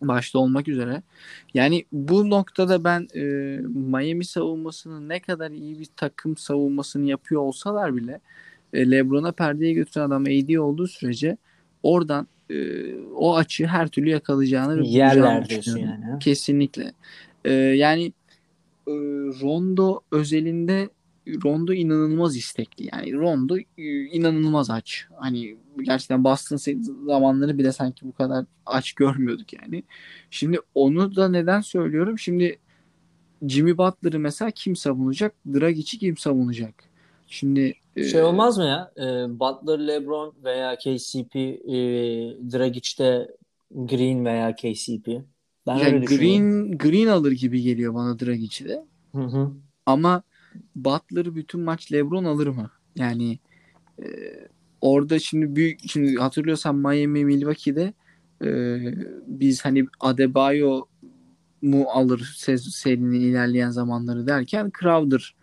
başta olmak üzere. Yani bu noktada ben e, Miami savunmasının ne kadar iyi bir takım savunmasını yapıyor olsalar bile e, LeBron'a perdeye götüren adam AD olduğu sürece oradan e, o açığı her türlü yakalayacağını yerler diyorsun yani. Kesinlikle. E, yani e, Rondo özelinde Rondo inanılmaz istekli. Yani Rondo e, inanılmaz aç. Hani gerçekten Boston zamanları bile sanki bu kadar aç görmüyorduk yani. Şimdi onu da neden söylüyorum? Şimdi Jimmy Butler'ı mesela kim savunacak? Dragic'i kim savunacak? Şimdi e, şey olmaz mı ya? E, Butler, LeBron veya KCP, e, Dragic'te Green veya KCP. Ben yani öyle Green Green alır gibi geliyor bana Dragic'i de. Hı hı. Ama Butler'ı bütün maç LeBron alır mı? Yani e, orada şimdi büyük şimdi hatırlıyorsan Miami Milwaukee'de e, biz hani Adebayo mu alır serinin ilerleyen zamanları derken Crowder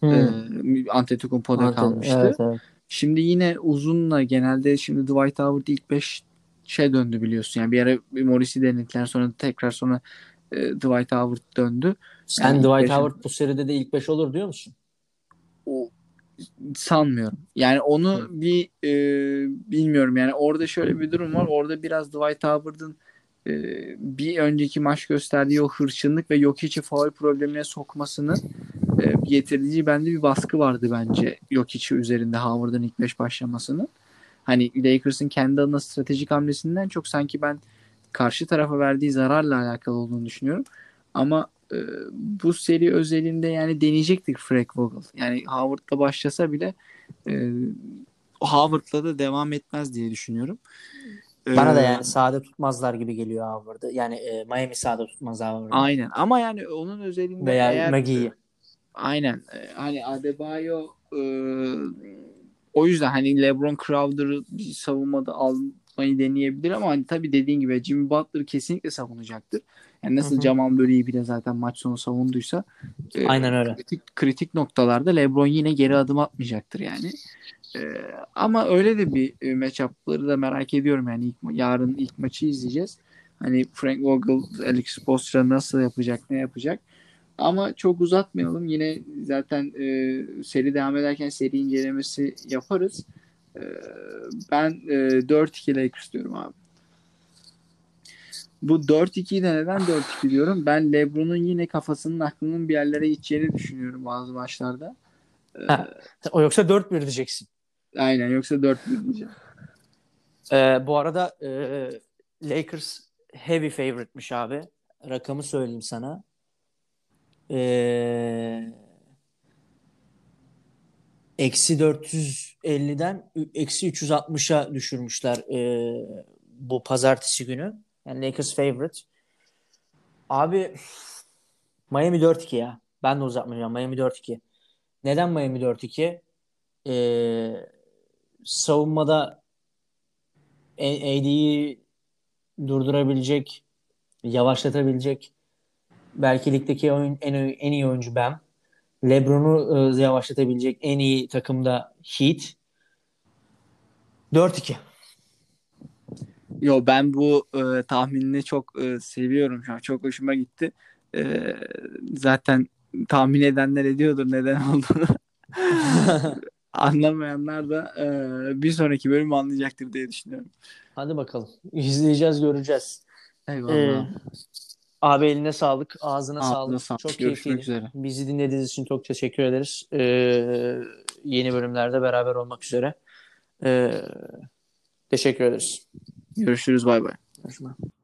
hmm. e, Antetokounmpo'da Ante, kalmıştı. Evet, evet. Şimdi yine uzunla genelde şimdi Dwight Howard ilk 5 şey döndü biliyorsun. Yani bir ara Morris'i denediler sonra tekrar sonra e, Dwight Howard döndü. Sen yani Dwight Howard bu seride de ilk 5 olur diyor musun? O, sanmıyorum. Yani onu Hı. bir e, bilmiyorum. Yani orada şöyle bir durum var. Orada biraz Dwight Howard'ın e, bir önceki maç gösterdiği o hırçınlık ve yok içi faul problemine sokmasının e, getirdiği bende bir baskı vardı bence yok içi üzerinde Howard'ın ilk 5 başlamasının. Hani Lakers'ın kendi adına stratejik hamlesinden çok sanki ben karşı tarafa verdiği zararla alakalı olduğunu düşünüyorum. Ama e, bu seri özelinde yani deneyecektik Frank Vogel. Yani Howard'la başlasa bile e, Howard'la da devam etmez diye düşünüyorum. Bana da e, yani sahada tutmazlar gibi geliyor Howard'ı. Yani e, Miami sahada tutmaz Howard'ı. Aynen ama yani onun özelinde veya eğer, Maggie'yi. Aynen. E, hani Adebayo e, o yüzden hani LeBron Crowder'ı savunmada almayı deneyebilir ama hani tabii dediğin gibi Jimmy Butler kesinlikle savunacaktır. Yani nasıl. Jamal Murray'i bile zaten maç sonu savunduysa e, Aynen öyle. Kritik, kritik noktalarda LeBron yine geri adım atmayacaktır yani. E, ama öyle de bir e, matchup'ları da merak ediyorum yani ilk, yarın ilk maçı izleyeceğiz. Hani Frank Vogel, Alex Spoelstra nasıl yapacak, ne yapacak? Ama çok uzatmayalım. Yine zaten e, seri devam ederken seri incelemesi yaparız. E, ben e, 4-2 Lakers diyorum abi. Bu 4-2'yi de neden 4-2 diyorum? Ben LeBron'un yine kafasının aklının bir yerlere gideceğini düşünüyorum bazı maçlarda. Ee, ha, o yoksa 4-1 diyeceksin. Aynen yoksa 4-1 diyeceğim. Ee, bu arada e, Lakers heavy favorite'miş abi. Rakamı söyleyeyim sana. Ee, eksi 450'den eksi 360'a düşürmüşler e, bu pazartesi günü. Yani Lakers favorite. Abi Miami 4-2 ya. Ben de uzatmayacağım. Miami 4-2. Neden Miami 4-2? Ee, savunmada AD'yi durdurabilecek, yavaşlatabilecek belki ligdeki oyun, en, en iyi oyuncu ben. LeBron'u e, yavaşlatabilecek en iyi takımda Heat. 4-2. Yo ben bu e, tahminini çok e, seviyorum şu an. Çok hoşuma gitti. E, zaten tahmin edenler ediyordur neden olduğunu. Anlamayanlar da e, bir sonraki bölüm anlayacaktır diye düşünüyorum. Hadi bakalım. İzleyeceğiz, göreceğiz. Eyvallah. Ee, abi eline sağlık, ağzına Ağzına sağlık. sağlık. Çok Görüşmek keyifliydi. üzere. Bizi dinlediğiniz için çok teşekkür ederiz. Ee, yeni bölümlerde beraber olmak üzere. Ee, teşekkür ederiz. Görüşürüz. Bay bay. Görüşmek